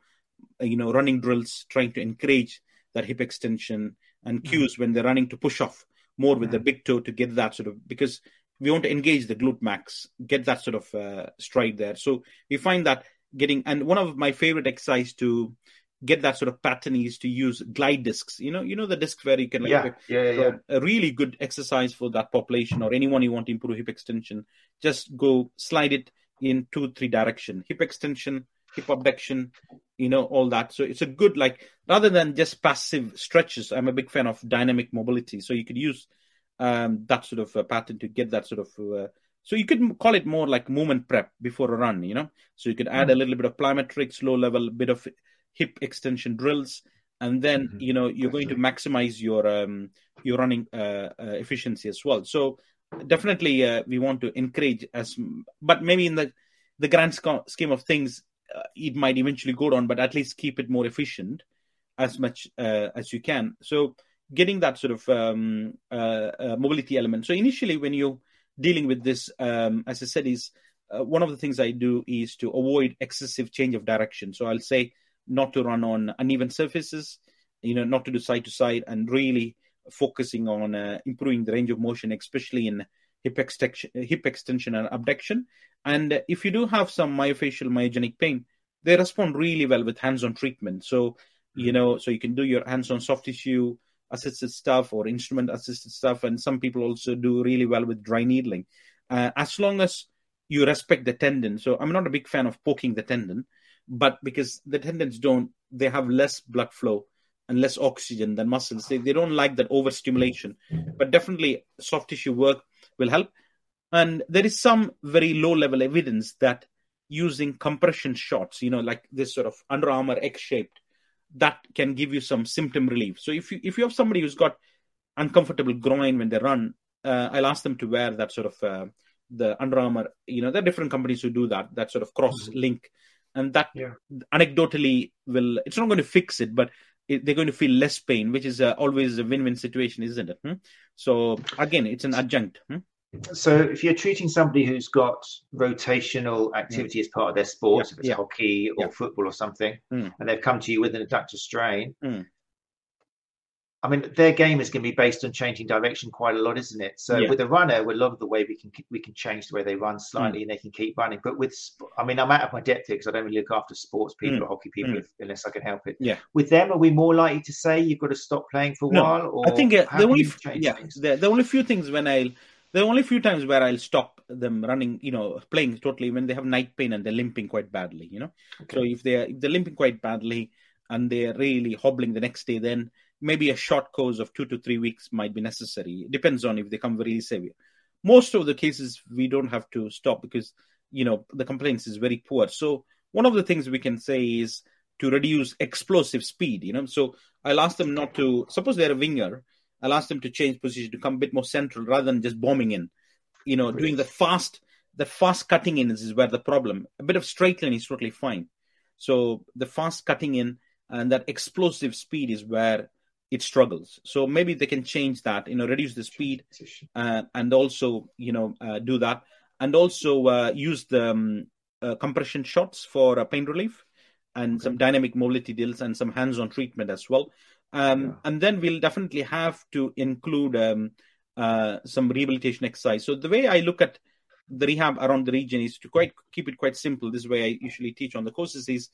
you know, running drills, trying to encourage that hip extension and mm-hmm. cues mm-hmm. when they're running to push off more with mm-hmm. the big toe to get that sort of because we want to engage the glute max, get that sort of uh, stride there. So we find that getting, and one of my favorite exercise to get that sort of pattern is to use glide discs. You know, you know the disc where you can like, yeah, yeah, yeah. a really good exercise for that population or anyone you want to improve hip extension. Just go slide it in two, three direction, hip extension, hip abduction, you know, all that. So it's a good like rather than just passive stretches. I'm a big fan of dynamic mobility. So you could use um, that sort of pattern to get that sort of. Uh, so you could call it more like movement prep before a run, you know. So you could add mm-hmm. a little bit of plyometrics, low level, bit of hip extension drills, and then mm-hmm. you know you're going to maximize your um, your running uh, uh, efficiency as well. So definitely uh, we want to encourage as, but maybe in the the grand scheme of things, uh, it might eventually go down, but at least keep it more efficient as much uh, as you can. So getting that sort of um, uh, uh, mobility element. So initially, when you're dealing with this, um, as I said, is uh, one of the things I do is to avoid excessive change of direction. So I'll say not to run on uneven surfaces, you know, not to do side to side, and really focusing on uh, improving the range of motion, especially in hip extension, hip extension and abduction. And if you do have some myofascial myogenic pain, they respond really well with hands-on treatment. So you mm-hmm. know, so you can do your hands-on soft tissue assisted stuff or instrument assisted stuff. And some people also do really well with dry needling. Uh, as long as you respect the tendon. So I'm not a big fan of poking the tendon, but because the tendons don't, they have less blood flow and less oxygen than muscles. They, they don't like that overstimulation. But definitely soft tissue work will help. And there is some very low level evidence that using compression shorts, you know, like this sort of Under Armour X shaped that can give you some symptom relief. So if you if you have somebody who's got uncomfortable groin when they run, uh, I'll ask them to wear that sort of uh, the Under Armour. You know, there are different companies who do that. That sort of cross link, and that yeah. anecdotally will. It's not going to fix it, but it, they're going to feel less pain, which is uh, always a win-win situation, isn't it? Hmm? So again, it's an adjunct. Hmm? So if you're treating somebody who's got rotational activity as part of their sport, yeah. if it's yeah. hockey or yeah. football or something, mm. and they've come to you with an adductor strain, mm. I mean, their game is going to be based on changing direction quite a lot, isn't it? So with a runner, we love the way we can we can change the way they run slightly, mm. and they can keep running. But with, I mean, I'm out of my depth here because I don't really look after sports people mm. or hockey people if, unless I can help it. Yeah. With them, are we more likely to say you've got to stop playing for a no, while? Or I think uh, the only yeah, the, the only few things when I'll the only few times where I'll stop them running, you know, playing totally when they have night pain and they're limping quite badly, you know. Okay. So if they're if they're limping quite badly and they're really hobbling the next day, then maybe a short course of two to three weeks might be necessary. It depends on if they come very severe. Most of the cases we don't have to stop because you know the complaints is very poor. So one of the things we can say is to reduce explosive speed. You know, so I'll ask them not to. Suppose they're a winger I'll ask them to change position to come a bit more central rather than just bombing in. You know, doing the fast, the fast cutting in is, is where the problem. A bit of straight line is totally fine. So the fast cutting in and that explosive speed is where it struggles. So maybe they can change that, you know, reduce the speed uh, and also, you know, uh, do that. And also uh, use the um, uh, compression shorts for uh, pain relief. and okay. some dynamic mobility deals and some hands-on treatment as well. Um, yeah. And then we'll definitely have to include um, uh, some rehabilitation exercise. So the way I look at the rehab around the region is to quite keep it quite simple. This way I usually teach on the courses is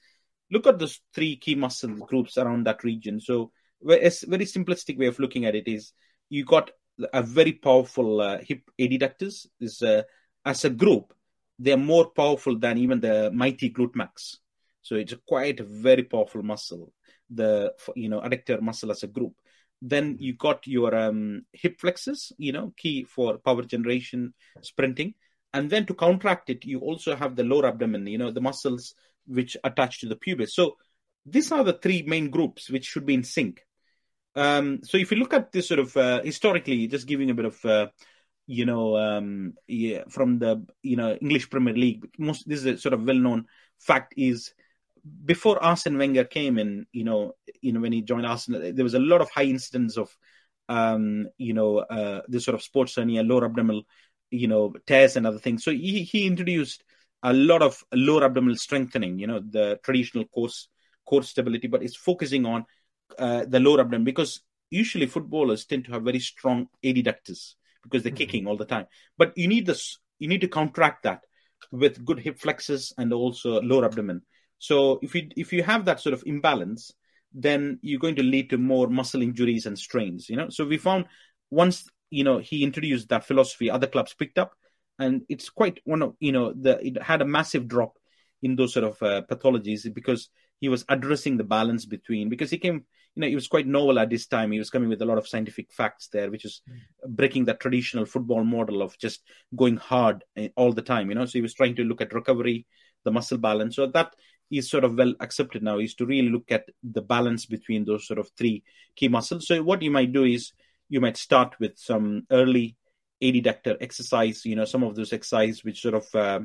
look at the three key muscle groups around that region. So a very simplistic way of looking at it is you got a very powerful uh, hip adductors is uh, as a group they're more powerful than even the mighty glute max. So it's quite a very powerful muscle the you know adductor muscle as a group. Then you got your um, hip flexors you know key for power generation sprinting. And then to contract it you also have the lower abdomen you know the muscles which attach to the pubis. So these are the three main groups which should be in sync um, so if you look at this sort of uh, historically, just giving a bit of uh, you know um, yeah, from the you know English Premier League, most this is a sort of well-known fact is before Arsene Wenger came in, you know, you know when he joined Arsenal, there was a lot of high incidence of um, you know uh, this sort of sports hernia, lower abdominal, you know, tears and other things. So he he introduced a lot of lower abdominal strengthening, you know, the traditional course core stability, but it's focusing on uh, the lower abdomen because usually footballers tend to have very strong adductors because they're mm-hmm. kicking all the time. But you need this, you need to contract that with good hip flexors and also lower abdomen. So if you if you have that sort of imbalance, then you're going to lead to more muscle injuries and strains. You know, so we found once you know he introduced that philosophy, other clubs picked up, and it's quite one of you know the it had a massive drop in those sort of uh, pathologies because he was addressing the balance between because he came you know he was quite novel at this time. He was coming with a lot of scientific facts there which is mm. breaking that traditional football model of just going hard eh, all the time you know. So he was trying to look at recovery the muscle balance. So that is sort of well accepted now is to really look at the balance between those sort of three key muscles. So what you might do is you might start with some early adductor exercise you know some of those exercises which sort of uh,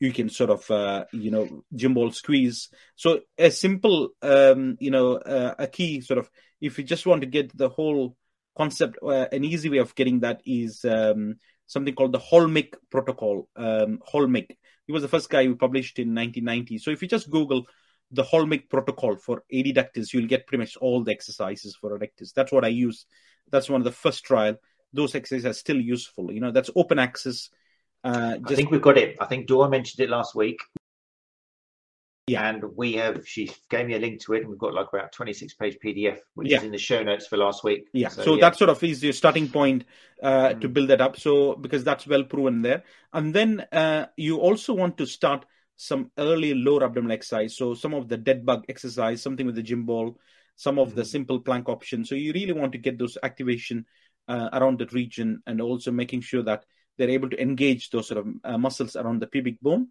you can sort of uh, you know gym ball squeeze. So a simple um, you know uh, a key sort of if you just want to get the whole concept uh, an easy way of getting that is um, something called the Hölmich protocol um, Hölmich he was the first guy who published in 1990 so if you just google the Hölmich protocol for adductors you'll get pretty much all the exercises for adductors that's what i use. That's one of the first trial. Those exercises are still useful. You know that's open access uh, just... I think we've got it. I think Dora mentioned it last week. Yeah. And we have, she gave me a link to it, and we've got like about 26 page PDF, which yeah. is in the show notes for last week. Yeah. So, so yeah. that sort of is your starting point uh, mm. to build that up. So, because that's well proven there. And then uh, you also want to start some early lower abdominal exercise. So, some of the dead bug exercise, something with the gym ball, some of mm. the simple plank options. So, you really want to get those activation uh, around that region and also making sure that they're able to engage those sort of uh, muscles around the pubic bone.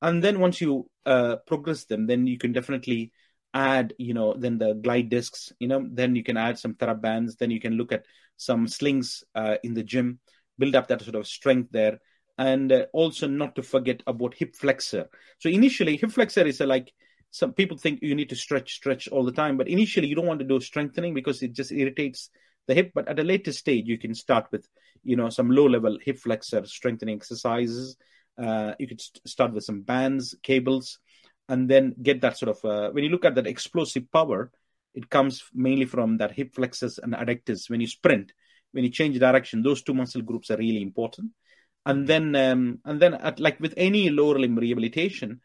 And then once you uh, progress them, then you can definitely add, you know, then the glide discs, you know, then you can add some TheraBands, then you can look at some slings uh, in the gym, build up that sort of strength there. And uh, also not to forget about hip flexor. So initially, hip flexor is a, like some people think you need to stretch, stretch all the time, but initially you don't want to do strengthening because it just irritates the hip. But at a later stage, you can start with you know some low level hip flexor strengthening exercises. Uh, you could st- start with some bands, cables, and then get that sort of. Uh, when you look at that explosive power, it comes mainly from that hip flexors and adductors. When you sprint, when you change direction, those two muscle groups are really important. And then, um, and then, at, like with any lower limb rehabilitation,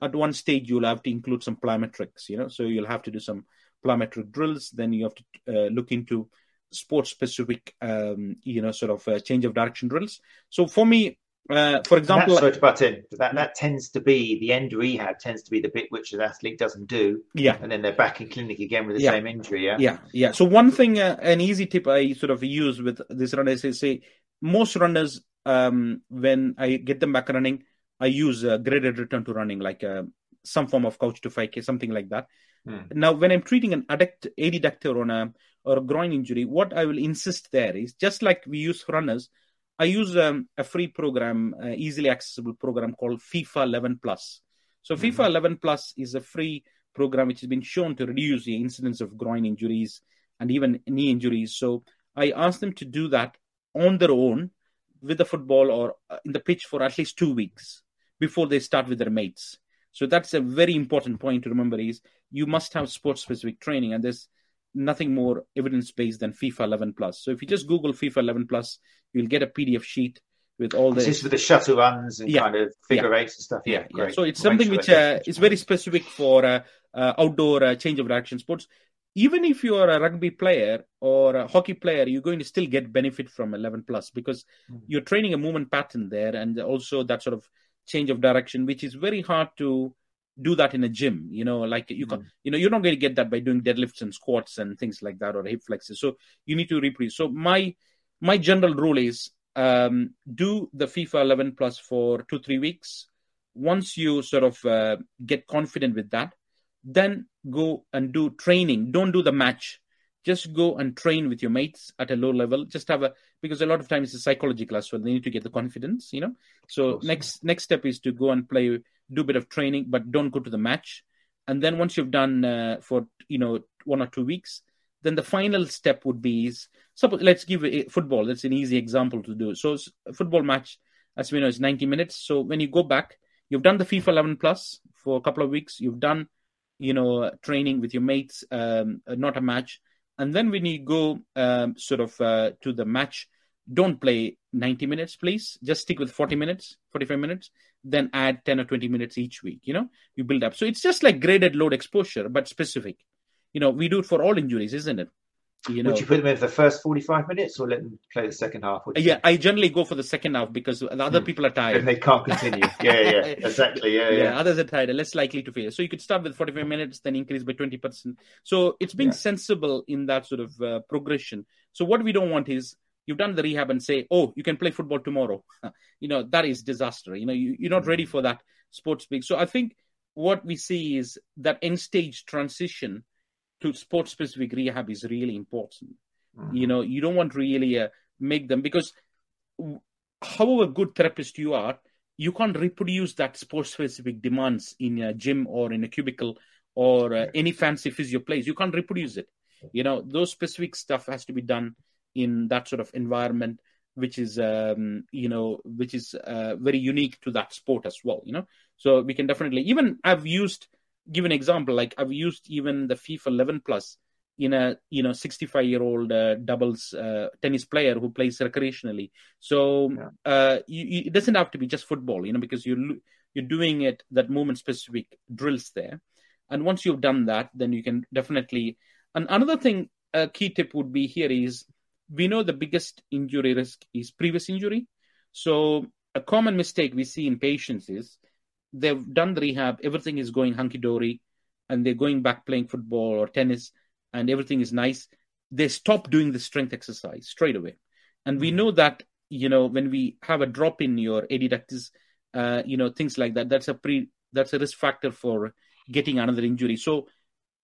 at one stage you'll have to include some plyometrics. You know, so you'll have to do some plyometric drills. Then you have to uh, look into sport specific um, you know sort of uh, change of direction drills. So for me uh, for example sorry butt in. That that tends to be the end rehab tends to be the bit which the athlete doesn't do. Yeah. And then they're back in clinic again with the yeah. same injury yeah? Yeah yeah. So one thing uh, an easy tip i sort of use with this runners is say most runners um, when i get them back running i use a graded return to running like uh, some form of couch to 5k something like that hmm. now when i'm treating an adduct adductor on a or a groin injury, what I will insist there is just like we use runners, I use um, a free program, uh, easily accessible program called FIFA 11 Plus. So mm-hmm. FIFA 11 Plus is a free program which has been shown to reduce the incidence of groin injuries and even knee injuries. So I ask them to do that on their own with the football or uh, in the pitch for at least two weeks before they start with their mates. So that's a very important point to remember is you must have sport specific training and there's nothing more evidence based than FIFA 11 plus. So if you just Google FIFA 11 plus, you'll get a PDF sheet with all the. This is with the shuttle runs and Yeah. kind of figure Yeah. eights and stuff. Yeah, yeah. So it's something sure which uh, is very specific for uh, uh, outdoor uh, change of direction sports. Even if you are a rugby player or a hockey player, you're going to still get benefit from 11 plus because Mhm. you're training a movement pattern there and also that sort of change of direction, which is very hard to do that in a gym. You know, like you can, you know, you're not going to get that by doing deadlifts and squats and things like that or hip flexes. So you need to reproduce. So my my general rule is um, do the FIFA 11 plus for two three weeks. Once you sort of uh, get confident with that, then go and do training. Don't do the match. Just go and train with your mates at a low level. Just have a because a lot of times it's a psychological as well. They need to get the confidence, you know. So next next step is to go and play, do a bit of training, but don't go to the match. And then once you've done uh, for you know one or two weeks, then the final step would be is suppose let's give a football. That's an easy example to do. So football match, as we know, is ninety minutes. So when you go back, you've done the FIFA 11 plus for a couple of weeks. You've done you know training with your mates, um, not a match. And then when you go um, sort of uh, to the match, don't play 90 minutes, please. Just stick with 40 minutes, 45 minutes. Then add 10 or 20 minutes each week. You know, you build up. So it's just like graded load exposure, but specific. You know, we do it for all injuries, isn't it? You know, Would you put them in for the first 45 minutes or let them play the second half? What do you yeah? I generally go for the second half because the other Hmm. people are tired. And they can't continue. <laughs> Yeah, yeah, exactly. Yeah, yeah, yeah. others are tired, less likely to fail. So you could start with 45 minutes, then increase by 20%. So it's being Yeah. sensible in that sort of uh, progression. So what we don't want is you've done the rehab and say, oh, you can play football tomorrow. <laughs> you know, that is disaster. You know, you, you're not ready for that sports big. So I think what we see is that end stage transition to sports specific rehab is really important. Mhm. you know you don't want really uh, make them because however good therapist you are you can't reproduce that sport specific demands in a gym or in a cubicle or uh, any fancy physio place. You can't reproduce it. You know those specific stuff has to be done in that sort of environment which is um, you know which is uh, very unique to that sport as well you know? So we can definitely even i've used give an example like i've used even the fifa 11 plus in a you know 65 year old uh, doubles uh, tennis player who plays recreationally. So Yeah. uh, you, you, it doesn't have to be just football you know because you're you're doing it that moment specific drills there. And once you've done that then you can definitely and another thing a key tip would be here is we know the biggest injury risk is previous injury. So a common mistake we see in patients is they've done the rehab everything is going hunky-dory and they're going back playing football or tennis and everything is nice they stop doing the strength exercise straight away and we Mhm. know that you know when we have a drop in your adductors uh, you know things like that that's a pre that's a risk factor for getting another injury so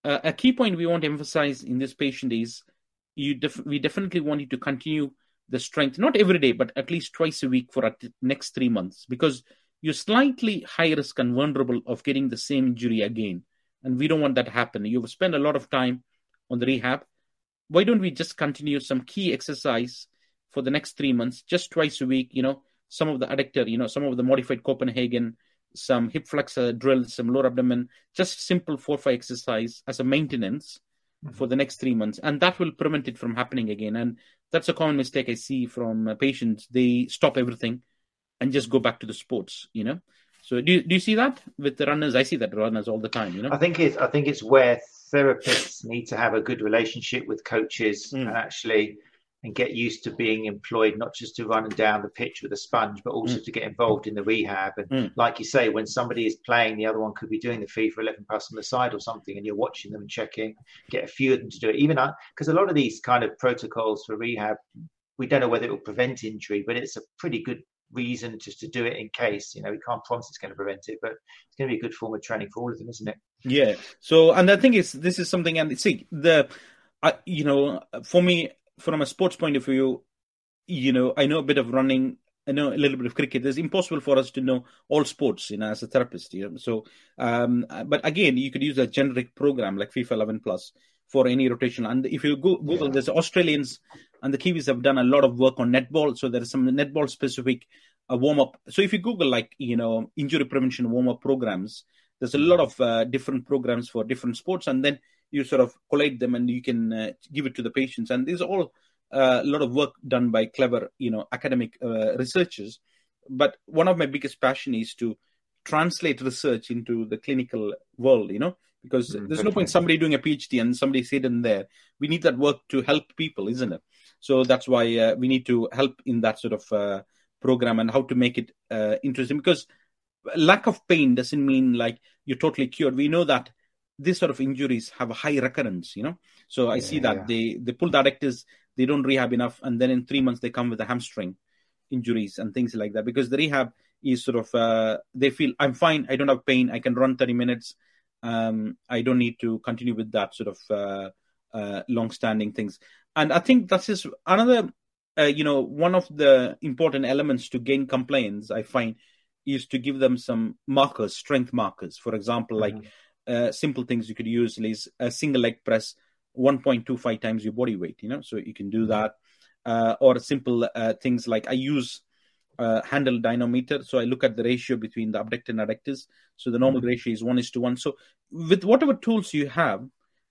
uh, a key point we want to emphasize in this patient is you def- we definitely want you to continue the strength not every day but at least twice a week for at next three months because you're slightly high risk and vulnerable of getting the same injury again. And we don't want that to happen you've spent a lot of time on the rehab. Why don't we just continue some key exercise for the next three months just twice a week you know some of the adductor you know some of the modified copenhagen some hip flexor drills some lower abdomen just simple four five exercise as a maintenance for the next three months. And that will prevent it from happening again. And that's a common mistake i see from uh, patients. They stop everything and just go back to the sports you know? So do you, do you see that with the runners? I see that runners all the time you know? I think it's I think it's where therapists need to have a good relationship with coaches Mm. and actually and get used to being employed not just to run down the pitch with a sponge but also to get involved in the rehab. And Mm. like you say when somebody is playing the other one could be doing the FIFA 11 plus on the side or something and you're watching them and checking get a few of them to do it. Even because a lot of these kind of protocols for rehab we don't know whether it will prevent injury but it's a pretty good reason just to do it in case you know we can't promise it's going to prevent it but it's going to be a good form of training for all of them isn't it Yeah. So, and I think it's this is something, and see, the, I, you know, for me, from a sports point of view, you know, I know a bit of running, I know a little bit of cricket. It's impossible for us to know all sports, you know, as a therapist. You know? So, um, but again, you could use a generic program like FIFA 11 Plus for any rotation. And if you go Google, Yeah. there's Australians and the Kiwis have done a lot of work on netball. So there is some netball specific uh, warm up. So if you Google like you know injury prevention warm up programs, there's a lot of uh, different programs for different sports, and then you sort of collate them and you can uh, give it to the patients. And there's all uh, a lot of work done by clever, you know, academic uh, researchers. But one of my biggest passion is to translate research into the clinical world, you know, because mm, there's no point somebody doing a PhD and somebody sitting there. We need that work to help people, isn't it? So that's why uh, we need to help in that sort of uh, program and how to make it uh, interesting because lack of pain doesn't mean like you're totally cured. We know that these sort of injuries have a high recurrence, you know. So I yeah, see that yeah. they they pull the adductors, they don't rehab enough, and then in three months they come with a hamstring injuries and things like that because the rehab is sort of uh, they feel I'm fine, I don't have pain, I can run 30 minutes, um, I don't need to continue with that sort of uh, uh, long-standing things. And I think that is just another, uh, you know, one of the important elements to gain compliance. I find is to give them some markers, strength markers. For example, mm-hmm. like uh, simple things you could use is a single leg press 1.25 times your body weight, you know, so you can do mm-hmm. that. Uh, or simple uh, things like I use uh, handheld dynamometer. So I look at the ratio between the abductor and adductors. So the normal mm-hmm. ratio is one is to one. So with whatever tools you have.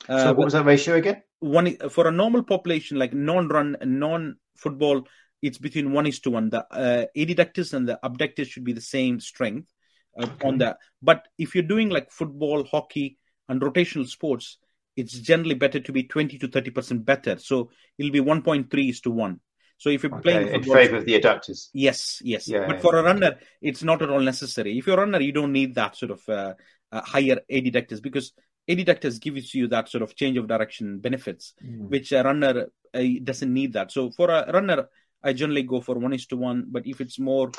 Uh, so what was that ratio again? One for a normal population like non-run, non-football, it's between one is to one. The uh, adductors and the abductors should be the same strength uh, okay. on that. But if you're doing like football, hockey, and rotational sports, it's generally better to be 20 to 30 percent better. So it'll be 1.3 is to one. So if you're okay. playing in favor of the adductors, yes, yes. Yeah, but yeah, for yeah. a runner, it's not at all necessary. If you're a runner, you don't need that sort of uh, uh, higher adductors because adductors gives you that sort of change of direction benefits, mm. which a runner uh, doesn't need that. So for a runner, I generally go for one is to one. But if it's more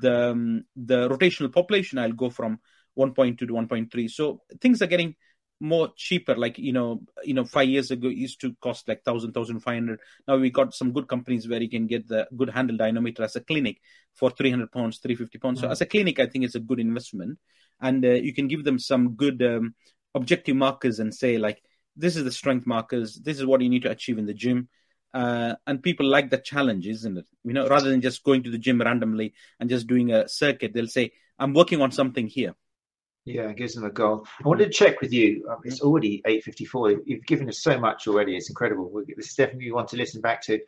the um, the rotational population, I'll go from 1.2 to 1.3. So things are getting more cheaper. Like you know, you know, five years ago used to cost like thousand, thousand five hundred. Now we got some good companies where you can get the good handheld dynamometer as a clinic for 300 pounds, 350 pounds. Mm-hmm. So as a clinic, I think it's a good investment, and uh, you can give them some good um, objective markers and say like, this is the strength markers. This is what you need to achieve in the gym uh, and people like the challenge, isn't it? You know, rather than just going to the gym randomly and just doing a circuit, they'll say, "I'm working on something here." Yeah, it gives them a goal. I wanted to check with you. Um, it's already eight fifty-four. You've given us so much already. It's incredible. This is definitely one to listen back to.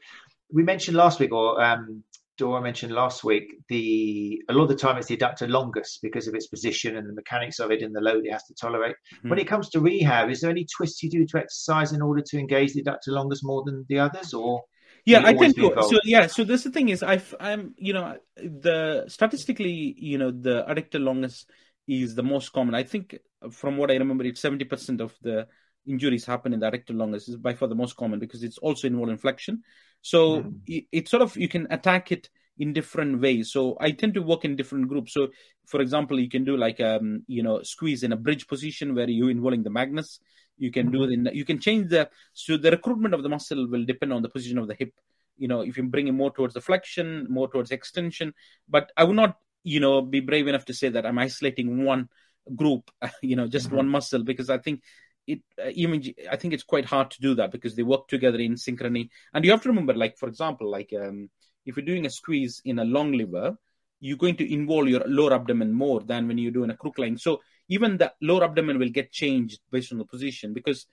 We mentioned last week, or um, Dora mentioned last week, the a lot of the time it's the adductor longus because of its position and the mechanics of it and the load it has to tolerate. Mm-hmm. When it comes to rehab, is there any twists you do to exercise in order to engage the adductor longus more than the others, or yeah i think so yeah so this the thing is i i'm you know the statistically you know the adductor longus is the most common i think from what i remember it's 70% of the injuries happen in the adductor longus is by far the most common because it's also involved in flexion so mm. it, it, sort of you can attack it in different ways. So I tend to work in different groups. So for example, you can do like um you know squeeze in a bridge position where you're involving the magnus. You can do it in you can change the so the recruitment of the muscle will depend on the position of the hip. You know if you bring it more towards the flexion, more towards extension. But I would not you know be brave enough to say that I'm isolating one group, <laughs> you know, just mm-hmm. one muscle because I think it uh, even I think it's quite hard to do that because they work together in synchrony. And you have to remember, like for example, like um, if you're doing a squeeze in a long lever, you're going to involve your lower abdomen more than when you're doing a crook lying. So even the lower abdomen will get changed based on the position because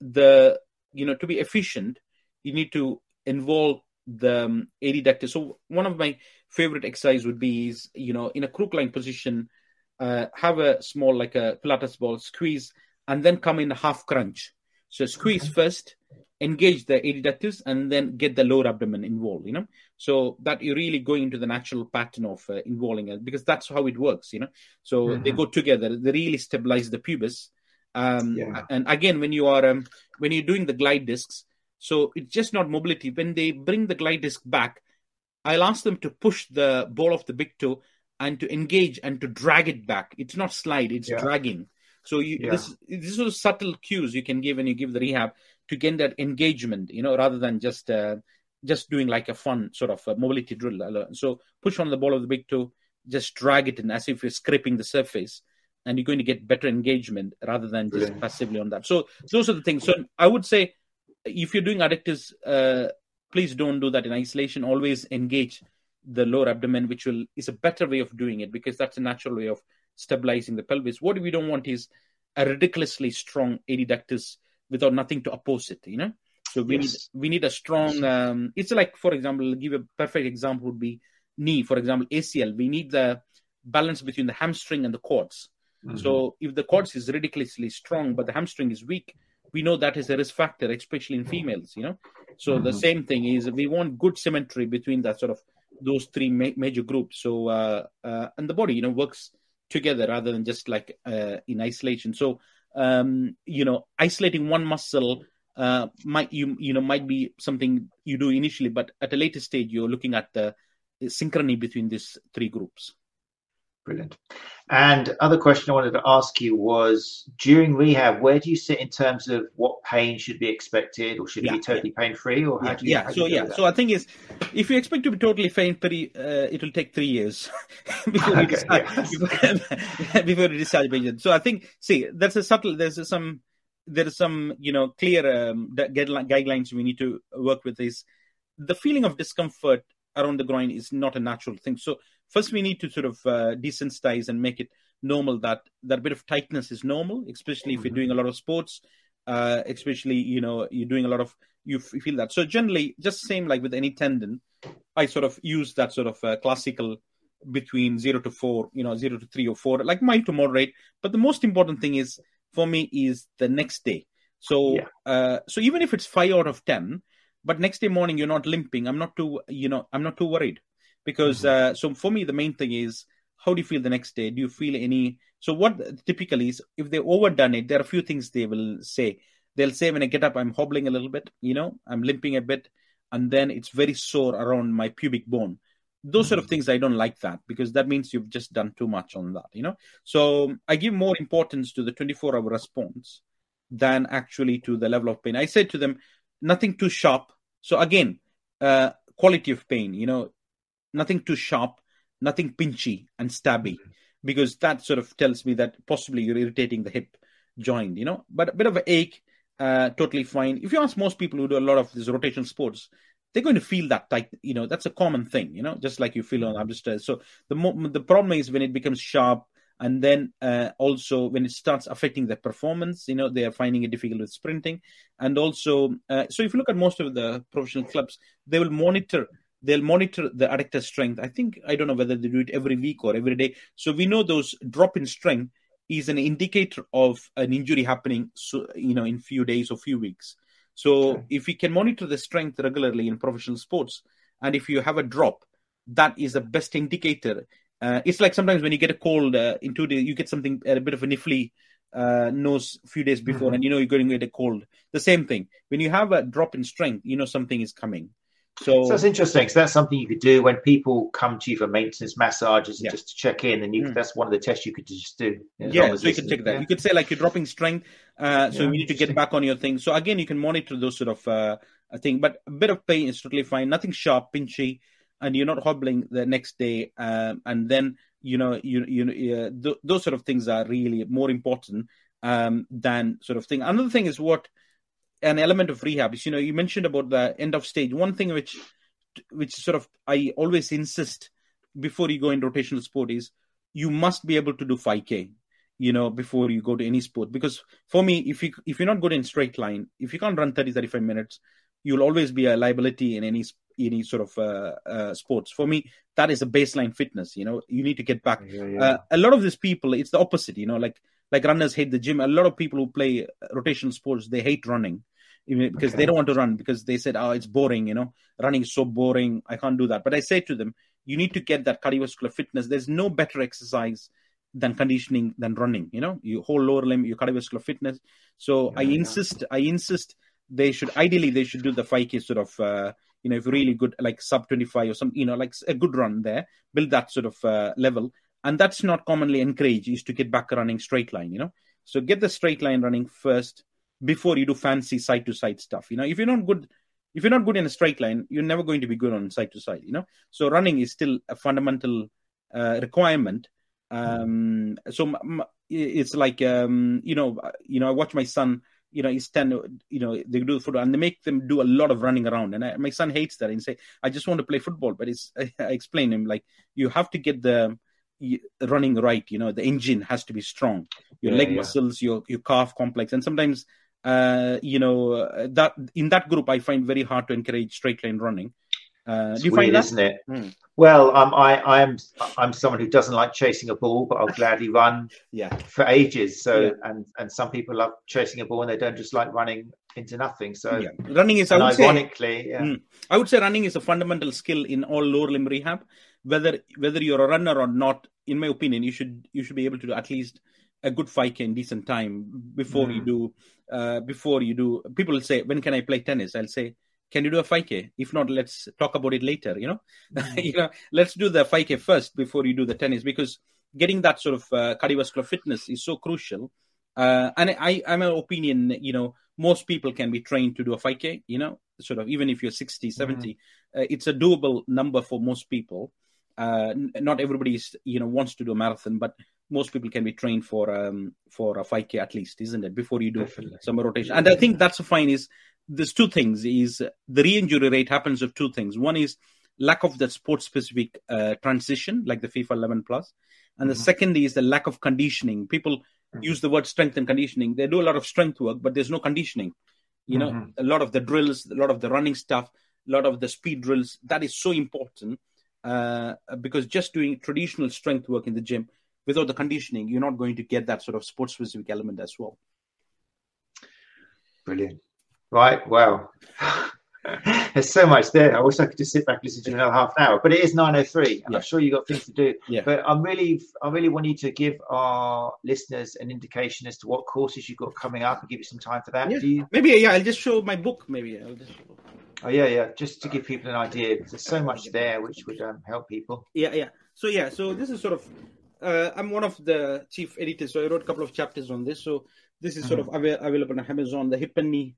the you know to be efficient, you need to involve the um, adductor. So one of my favorite exercise would be is you know in a crook lying position, uh, have a small like a Pilates ball, squeeze and then come in half crunch. So squeeze first, engage the adductors, and then get the lower abdomen involved. You know, so that you're really going into the natural pattern of uh, involving it because that's how it works. You know, so mm-hmm. they go together. They really stabilize the pubis. Um, yeah. And again, when you are um, when you're doing the glide discs, so it's just not mobility. When they bring the glide disc back, I'll ask them to push the ball of the big toe and to engage and to drag it back. It's not slide; it's yeah. dragging. So you, yeah. this these are subtle cues you can give when you give the rehab to get that engagement, you know, rather than just uh, just doing like a fun sort of mobility drill. So push on the ball of the big toe, just drag it in as if you're scraping the surface, and you're going to get better engagement rather than just yeah. passively on that. So those are the things. So I would say if you're doing adductors, uh, please don't do that in isolation. Always engage the lower abdomen, which will is a better way of doing it because that's a natural way of stabilizing the pelvis. What we don't want is a ridiculously strong adductus without nothing to oppose it. You know, so we yes. need we need a strong. Um, it's like, for example, give a perfect example would be knee. For example, ACL. We need the balance between the hamstring and the quads. Mm-hmm. So if the quads is ridiculously strong but the hamstring is weak, we know that is a risk factor, especially in females. You know, so mm-hmm. the same thing is we want good symmetry between that sort of those three ma- major groups. So uh, uh, and the body, you know, works together rather than just like uh, in isolation. So um, you know, isolating one muscle uh, might you you know might be something you do initially, but at a later stage you're looking at the synchrony between these three groups. Brilliant. And other question I wanted to ask you was during rehab, where do you sit in terms of what pain should be expected, or should yeah, it be totally yeah. pain free, or how yeah, do you? Yeah, so yeah, so I think is if you expect to be totally pain free, uh, it will take three years <laughs> before we decide <laughs> <laughs> before, before we decide patient. So I think see there's a subtle there's some there is some you know clear um, guidelines we need to work with is the feeling of discomfort around the groin is not a natural thing. So first we need to sort of uh, desensitize and make it normal that that bit of tightness is normal, especially if you're mm-hmm. doing a lot of sports, uh, especially you know you're doing a lot of you, feel that. So generally, just same like with any tendon, I sort of use that sort of uh, classical between zero to four, you know, zero to three or four, like mild to moderate. But the most important thing is for me is the next day. So, yeah. uh, so even if it's five out of ten, but next day morning you're not limping, I'm not too, you know, I'm not too worried because mm-hmm. uh, so for me the main thing is how do you feel the next day do you feel any so what typically is if they overdone it there are a few things they will say they'll say when i get up i'm hobbling a little bit you know i'm limping a bit and then it's very sore around my pubic bone those mm-hmm. sort of mm-hmm. things i don't like that because that means you've just done too much on that you know so i give more importance to the 24 hour response than actually to the level of pain i said to them nothing too sharp so again uh, quality of pain you know nothing too sharp, nothing pinchy and stabby, mm-hmm. because that sort of tells me that possibly you're irritating the hip joint, you know. But a bit of an ache, uh, totally fine. If you ask most people who do a lot of these rotational sports, they're going to feel that tight. You know, that's a common thing. You know, just like you feel on hamsters. So the mo- the problem is when it becomes sharp, and then uh, also when it starts affecting the performance. You know, they are finding it difficult with sprinting, and also uh, so if you look at most of the professional clubs, they will monitor they'll monitor the adductor strength. I think I don't know whether they do it every week or every day. So we know those drop in strength is an indicator of an injury happening. So you know, in few days or few weeks. So okay. if we can monitor the strength regularly in professional sports, and if you have a drop, that is the best indicator. Uh, it's like sometimes when you get a cold uh, two days you get something a bit of a niffly uh, nose a few days before, mm-hmm. and you know you're going to get a cold. The same thing when you have a drop in strength, you know something is coming. So, so, that's interesting. So that's something you could do when people come to you for maintenance massages and yeah. just to check in, and you, mm. that's one of the tests you could just do. Yeah, so you could check that. Yeah. You could say like you're dropping strength, uh, so yeah, you need to get back on your thing. So again, you can monitor those sort of uh, thing, but a bit of pain is totally fine. Nothing sharp, pinchy, and you're not hobbling the next day. Um, and then you know you you uh, th- those sort of things are really more important um, than sort of thing. Another thing is what an element of rehab. Is you know you mentioned about the end of stage. One thing which which sort of i always insist before you go in rotational sport is you must be able to do 5k you know before you go to any sport. Because for me if you if you're not good in straight line if you can't run 30 35 minutes you'll always be a liability in any any sort of uh, uh, sports. For me that is a baseline fitness you know. You need to get back. Yeah, yeah. Uh, a lot of these people it's the opposite you know like like runners hate the gym. A lot of people who play rotational sports they hate running because okay. they don't want to run because they said, "Oh, it's boring." You know, running is so boring. I can't do that. But I say to them, you need to get that cardiovascular fitness. There's no better exercise than conditioning than running. You know, your whole lower limb, your cardiovascular fitness. So yeah, I yeah. insist. I insist they should ideally they should do the 5k sort of uh, you know if really good like sub 25 or some you know like a good run there build that sort of uh, level and that's not commonly encouraged is to get back running straight line you know so get the straight line running first before you do fancy side to side stuff. You know, if you're not good, if you're not good in a straight line, you're never going to be good on side to side. You know, so running is still a fundamental uh, requirement. Um, so it's like um, you know, you know, I watch my son. You know, he's ten. You know, they do football and they make them do a lot of running around. And I, my son hates that and say, "I just want to play football." But it's I, <laughs> I explain him like you have to get the running right. You know, the engine has to be strong. Your Yeah, leg yeah. muscles, your your calf complex, and sometimes uh, you know uh, that in that group I find very hard to encourage straight line running. Uh, It's do you weird, find that? isn't it? Hmm. Well, um, I, I'm I'm someone who doesn't like chasing a ball, but I'll gladly run Yeah, for ages. So, Yeah. and and some people love chasing a ball, and they don't just like running into nothing. So, yeah. Running is I would say yeah, Mm. I would say running is a fundamental skill in all lower limb rehab. Whether whether you're a runner or not, in my opinion, you should you should be able to do at least a good 5k in decent time before you Mm. do. Uh, before you do, people will say, "When can I play tennis?" I'll say, "Can you do a 5k? If not, let's talk about it later." You know, <laughs> you know, let's do the 5k first before you do the tennis because getting that sort of uh, cardiovascular fitness is so crucial. Uh, and I, I'm an opinion, you know, most people can be trained to do a 5k. You know, sort of even if you're 60, 70, uh, it's a doable number for most people. Uh, n- not everybody is, you know, wants to do a marathon, but most people can be trained for um for a 5k at least, isn't it? Before you do definitely. some rotation. And I think that's fine. Is there's two things. Is the re-injury rate happens of two things. One is lack of that sports specific uh, transition, like the FIFA 11 plus, and the Mhm. second is the lack of conditioning. People Mhm. use the word strength and conditioning. They do a lot of strength work, but there's no conditioning. You know, Mhm. a lot of the drills, a lot of the running stuff, a lot of the speed drills. That is so important uh, because just doing traditional strength work in the gym without the conditioning, you're not going to get that sort of sports specific element as well. Brilliant. Right. Well, <laughs> there's so much there. I wish I could just sit back and listen to another half an hour, but it is 9:03, and Yeah. I'm sure you've got things to do. Yeah. But I'm really, I really want you to give our listeners an indication as to what courses you've got coming up, and give you some time for that. Yeah. You? Maybe yeah, I'll just show my book. Maybe I'll just. Oh yeah, yeah. Just to give people an idea, there's so much there which would um, help people. Yeah, yeah. So yeah, so this is sort of. Uh, I'm one of the chief editors, so I wrote a couple of chapters on this. So this is sort of avail- available on Amazon, the hip and knee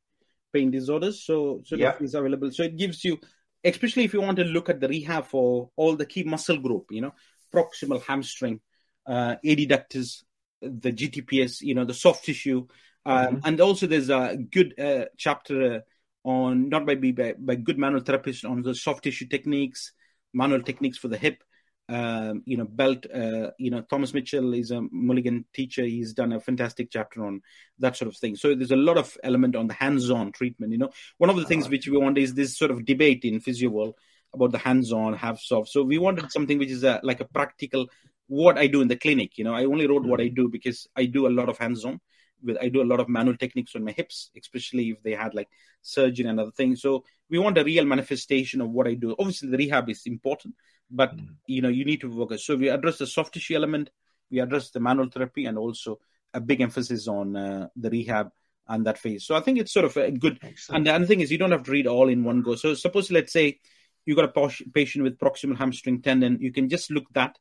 pain disorders. So sort Yeah. of is available. So it gives you, especially if you want to look at the rehab for all the key muscle group, you know, proximal hamstring, uh, adductors, the GTPS, you know, the soft tissue, um, Mhm. and also there's a good uh, chapter on not by, by by good manual therapists on the soft tissue techniques, manual techniques for the hip. Um, you know, belt. Uh, you know, Thomas Mitchell is a Mulligan teacher. He's done a fantastic chapter on that sort of thing. So there's a lot of element on the hands-on treatment. You know, one of the things Ah. which we want is this sort of debate in physio world about the hands-on, have soft. So we wanted something which is a, like a practical what I do in the clinic. You know, I only wrote what I do because I do a lot of hands-on. With I do a lot of manual techniques on my hips, especially if they had like surgery and other things. So we want a real manifestation of what I do. Obviously, the rehab is important, but Mm. you know you need to focus. So we address the soft tissue element, we address the manual therapy, and also a big emphasis on uh, the rehab and that phase. So I think it's sort of a good. Excellent. And the other thing is you don't have to read all in one go. So suppose let's say you got a patient with proximal hamstring tendon, you can just look that,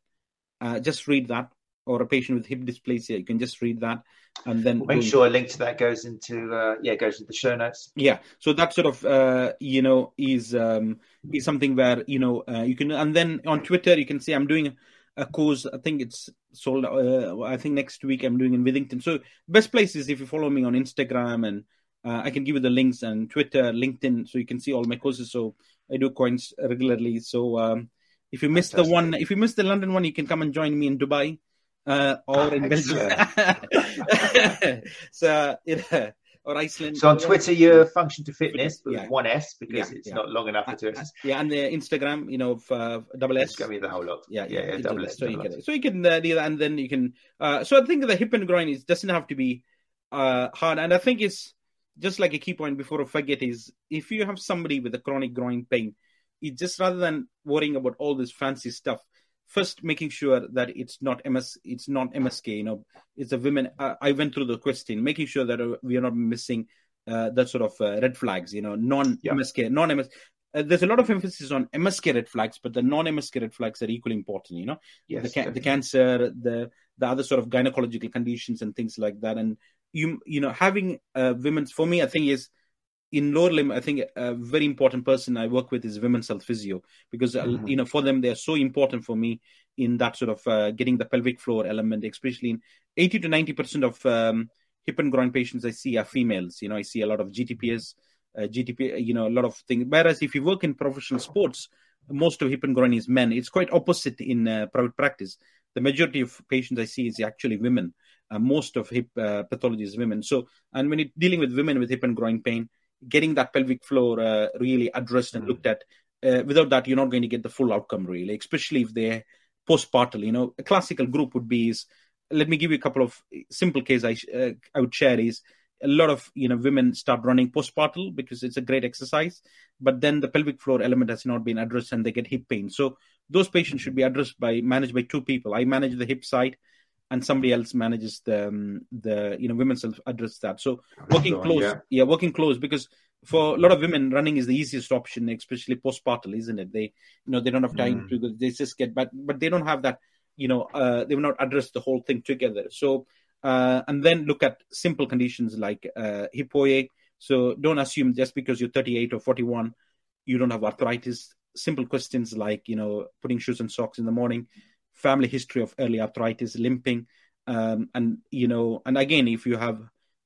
uh, just read that, or a patient with hip dysplasia, you can just read that, and then We'll make go- sure a link to that goes into uh, yeah goes into the show notes. yeah so that sort of uh, you know is um, is something where you know uh, you can and then on twitter you can see i'm doing a course i think it's sold uh, i think next week i'm doing in withington. So best place is if you follow me on instagram and uh, i can give you the links and twitter linkedin so you can see all my courses. So i do coins regularly. So um, if you miss the one if you miss the london one you can come and join me in dubai uh, or in belgium <laughs> so yeah or iceland So on Twitter, you're Function2Fitness, but Yeah. with one S because Yeah, it's yeah. not long enough for two Uh, S's. yeah, and the Instagram, you know, uh, double S. It's the whole lot. Yeah, yeah, yeah, double double S. So you can, so you can uh, do that, and then you can. Uh, so I think the hip and groin is doesn't have to be uh, hard, and I think it's just like a key point before I forget is if you have somebody with a chronic groin pain, it's just rather than worrying about all this fancy stuff, first making sure that it's not MS, it's not MSK. You know, it's a women. Uh, I went through the question, making sure that uh, we are not missing uh, that sort of uh, red flags. You know, non MSK, non MS. Uh, there's a lot of emphasis on MSK red flags, but the non-MSK red flags are equally important. You know, Yes, the, ca- the cancer, the the other sort of gynecological conditions and things like that. And you you know having uh, women's for me, I think is in lower limb. I think a very important person I work with is women's health physio because uh, Mhm. you know for them they are so important for me in that sort of uh, getting the pelvic floor element, especially in eighty to ninety percent of um, hip and groin patients I see are females. You know, I see a lot of GTPS, uh, GTP, you know, a lot of things. Whereas if you work in professional sports, most of hip and groin is men. It's quite opposite in uh, private practice. the majority of patients I see is actually women. Uh, most of hip uh, pathology is women. So, and when you're dealing with women with hip and groin pain, getting that pelvic floor uh, really addressed and mm. looked at, uh, without that, you're not going to get the full outcome, really, especially if they're postpartum. You know, a classical group would be is, let me give you a couple of simple cases I, uh, I would share is a lot of you know women start running postpartum because it's a great exercise but then the pelvic floor element has not been addressed and they get hip pain so those patients should be addressed by managed by two people i manage the hip side and somebody else manages the um, the you know women self address that so working close yeah. yeah working close because for a lot of women running is the easiest option especially postpartum isn't it they you know they don't have time mm. to they just get but but they don't have that you know uh, they will not address the whole thing together so uh, and then look at simple conditions like uh, hip OA. So don't assume just because you're 38 or 41, you don't have arthritis. Simple questions like, you know, putting shoes and socks in the morning, family history of early arthritis, limping, um, and you know, and again, if you have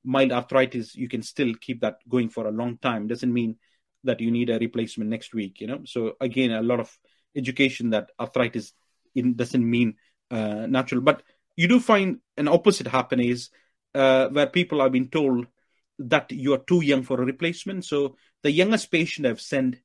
mild arthritis, you can still keep that going for a long time. Doesn't mean that you need a replacement next week. You know, so again, a lot of education that arthritis doesn't mean uh, natural, but you do find an opposite happen is uh, where people have been told that you are too young for a replacement. So the youngest patient I've sent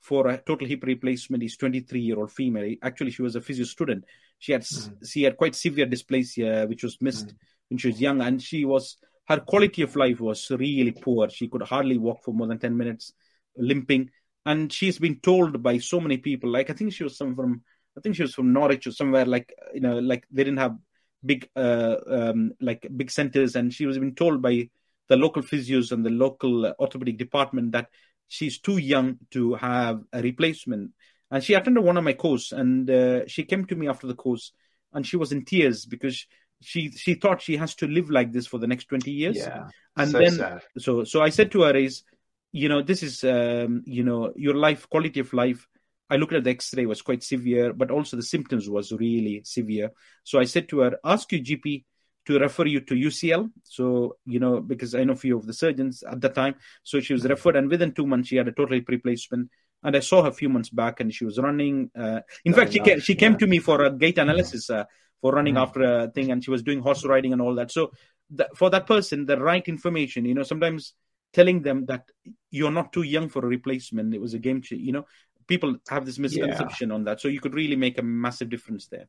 for a total hip replacement is 23 year old female. Actually, she was a physio student. She had mm. she had quite severe dysplasia, which was missed mm. when she was young, and she was her quality of life was really poor. She could hardly walk for more than 10 minutes, limping. And she's been told by so many people, like I think she was some from, I think she was from Norwich or somewhere, like you know, like they didn't have big uh, um, like big centers, and she was being told by the local physios and the local orthopedic department that she's too young to have a replacement. And she attended one of my course, and uh, she came to me after the course, and she was in tears because she she thought she has to live like this for the next 20 years yeah and so then sad. so so i said to her is you know this is um, you know your life quality of life I looked at the X-ray; was quite severe, but also the symptoms was really severe. So I said to her, "Ask your GP to refer you to UCL." So you know, because I know a few of the surgeons at the time. So she was referred, and within two months she had a total replacement. And I saw her a few months back, and she was running. Uh, in Very fact, she came, she came yeah. to me for a gait analysis uh, for running mm-hmm. after a thing, and she was doing horse riding and all that. So the, for that person, the right information, you know, sometimes telling them that you're not too young for a replacement, it was a game changer. You know, people have this misconception yeah. on that. So you could really make a massive difference there.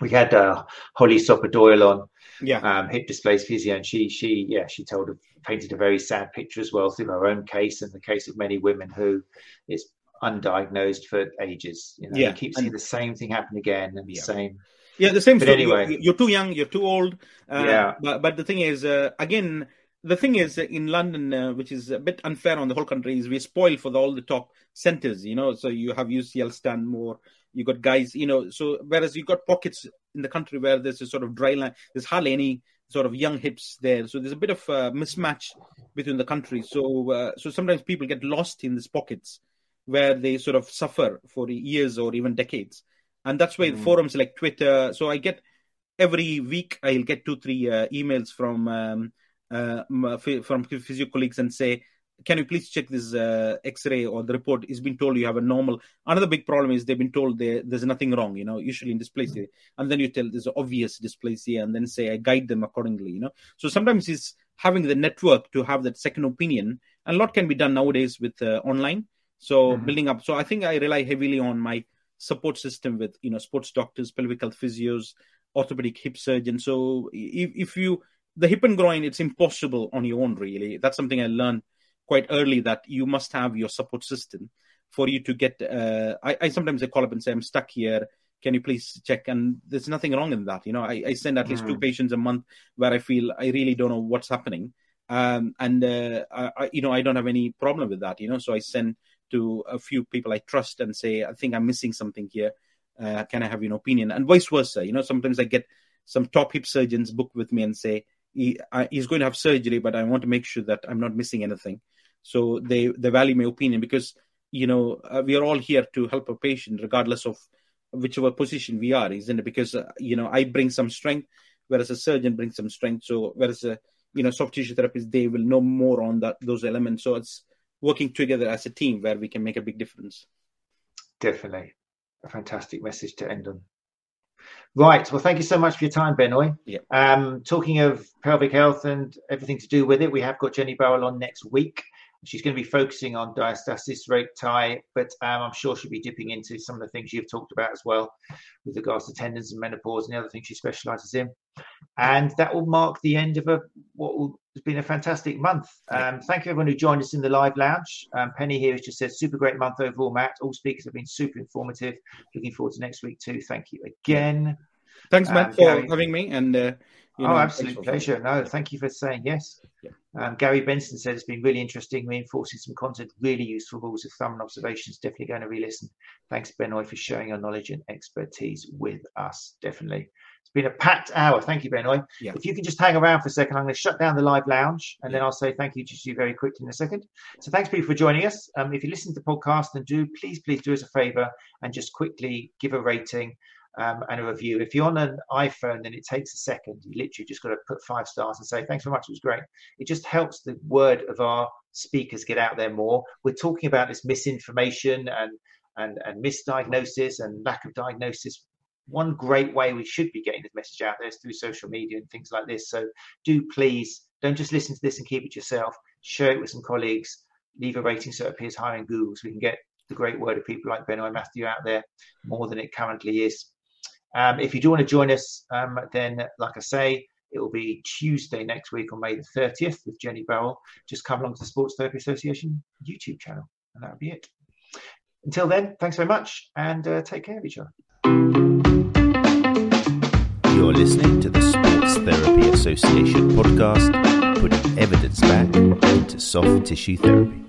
We had uh, Holly Soper-Doyle on, yeah, um, hip dysplasia physio, and she, she, yeah, she told, painted a very sad picture as well through her own case and the case of many women who is undiagnosed for ages. You know, yeah. you keep seeing and, the same thing happen again and the yeah. same. Yeah, the same. Thing. But anyway, you're, you're, too young. You're too old. Uh, yeah. But, but the thing is, uh, again, the thing is in London, uh, which is a bit unfair on the whole country, is we spoil for the, all the top centers. You know, so you have UCL Stanmore, you got Guy's. You know, so whereas you got pockets in the country where there's a sort of dry line, there's hardly any sort of young hips there. So there's a bit of a mismatch between the country. So uh, so sometimes people get lost in these pockets where they sort of suffer for years or even decades, and that's why mm. forums like Twitter. So I get every week I'll get two three uh, emails from. Um, uh, from physio colleagues and say, can you please check this uh, x-ray or the report is been told you have a normal another big problem is they've been told there's nothing wrong you know usually in dysplasia mm-hmm. and then you tell there's obvious dysplasia and then say i guide them accordingly you know so sometimes it's having the network to have that second opinion and a lot can be done nowadays with uh, online so mm-hmm. building up so i think i rely heavily on my support system with you know sports doctors pelvic health physios orthopedic hip surgeons so if, if you the hip and groin, it's impossible on your own, really. That's something I learned quite early that you must have your support system for you to get. Uh, I, I, sometimes I call up and say, I'm stuck here. Can you please check? And there's nothing wrong in that. You know, I, I send at least mm. two patients a month where I feel I really don't know what's happening. Um, and, uh, I, you know, I don't have any problem with that, you know, so I send to a few people I trust and say, I think I'm missing something here. Uh, can I have an opinion? And vice versa. You know, sometimes I get some top hip surgeons book with me and say, he, he's going to have surgery, but I want to make sure that I'm not missing anything. So they they value my opinion because you know uh, we are all here to help a patient regardless of whichever position we are, isn't it? Because uh, you know I bring some strength, whereas a surgeon brings some strength. So whereas a you know soft tissue therapist they will know more on that those elements. So it's working together as a team where we can make a big difference. Definitely, a fantastic message to end on. Right. Well, thank you so much for your time, Benoy. Yeah. Um, talking of pelvic health and everything to do with it, we have got Jenny Burrell on next week. She's going to be focusing on diastasis recti, but um, I'm sure she'll be dipping into some of the things you've talked about as well, with regards to tendons and menopause and the other things she specialises in. And that will mark the end of a what will, has been a fantastic month. Um, thank you everyone who joined us in the live lounge. Um, Penny here has just said super great month overall, Matt. All speakers have been super informative. Looking forward to next week too. Thank you again. Thanks, Matt, Um, for having me. And uh, you know, oh, absolute pleasure. No, thank you for saying yes. Yeah. Um, Gary Benson said it's been really interesting, reinforcing some content, really useful rules of thumb and observations. Definitely going to re-listen. Thanks, Benoy, for sharing your knowledge and expertise with us. Definitely. It's been a packed hour. Thank you, Benoy. Yeah. If you can just hang around for a second, I'm going to shut down the live lounge and then I'll say thank you to you very quickly in a second. So thanks, people, for joining us. Um, if you listen to the podcast, then do please, please do us a favor and just quickly give a rating um, and a review. If you're on an iPhone, then it takes a second. You literally just got to put five stars and say, thanks very much, it was great. It just helps the word of our speakers get out there more. We're talking about this misinformation and, and, and misdiagnosis and lack of diagnosis. One great way we should be getting this message out there is through social media and things like this. So do please don't just listen to this and keep it yourself. Share it with some colleagues. Leave a rating so it appears higher in Google so we can get the great word of people like Benoy Mathew out there more than it currently is. Um, if you do want to join us, um, then, like I say, it will be Tuesday next week on May the 30th with Jenny Burrell. Just come along to the Sports Therapy Association YouTube channel, and that'll be it. Until then, thanks very much and uh, take care of each other. You're listening to the Sports Therapy Association podcast, putting evidence back into soft tissue therapy.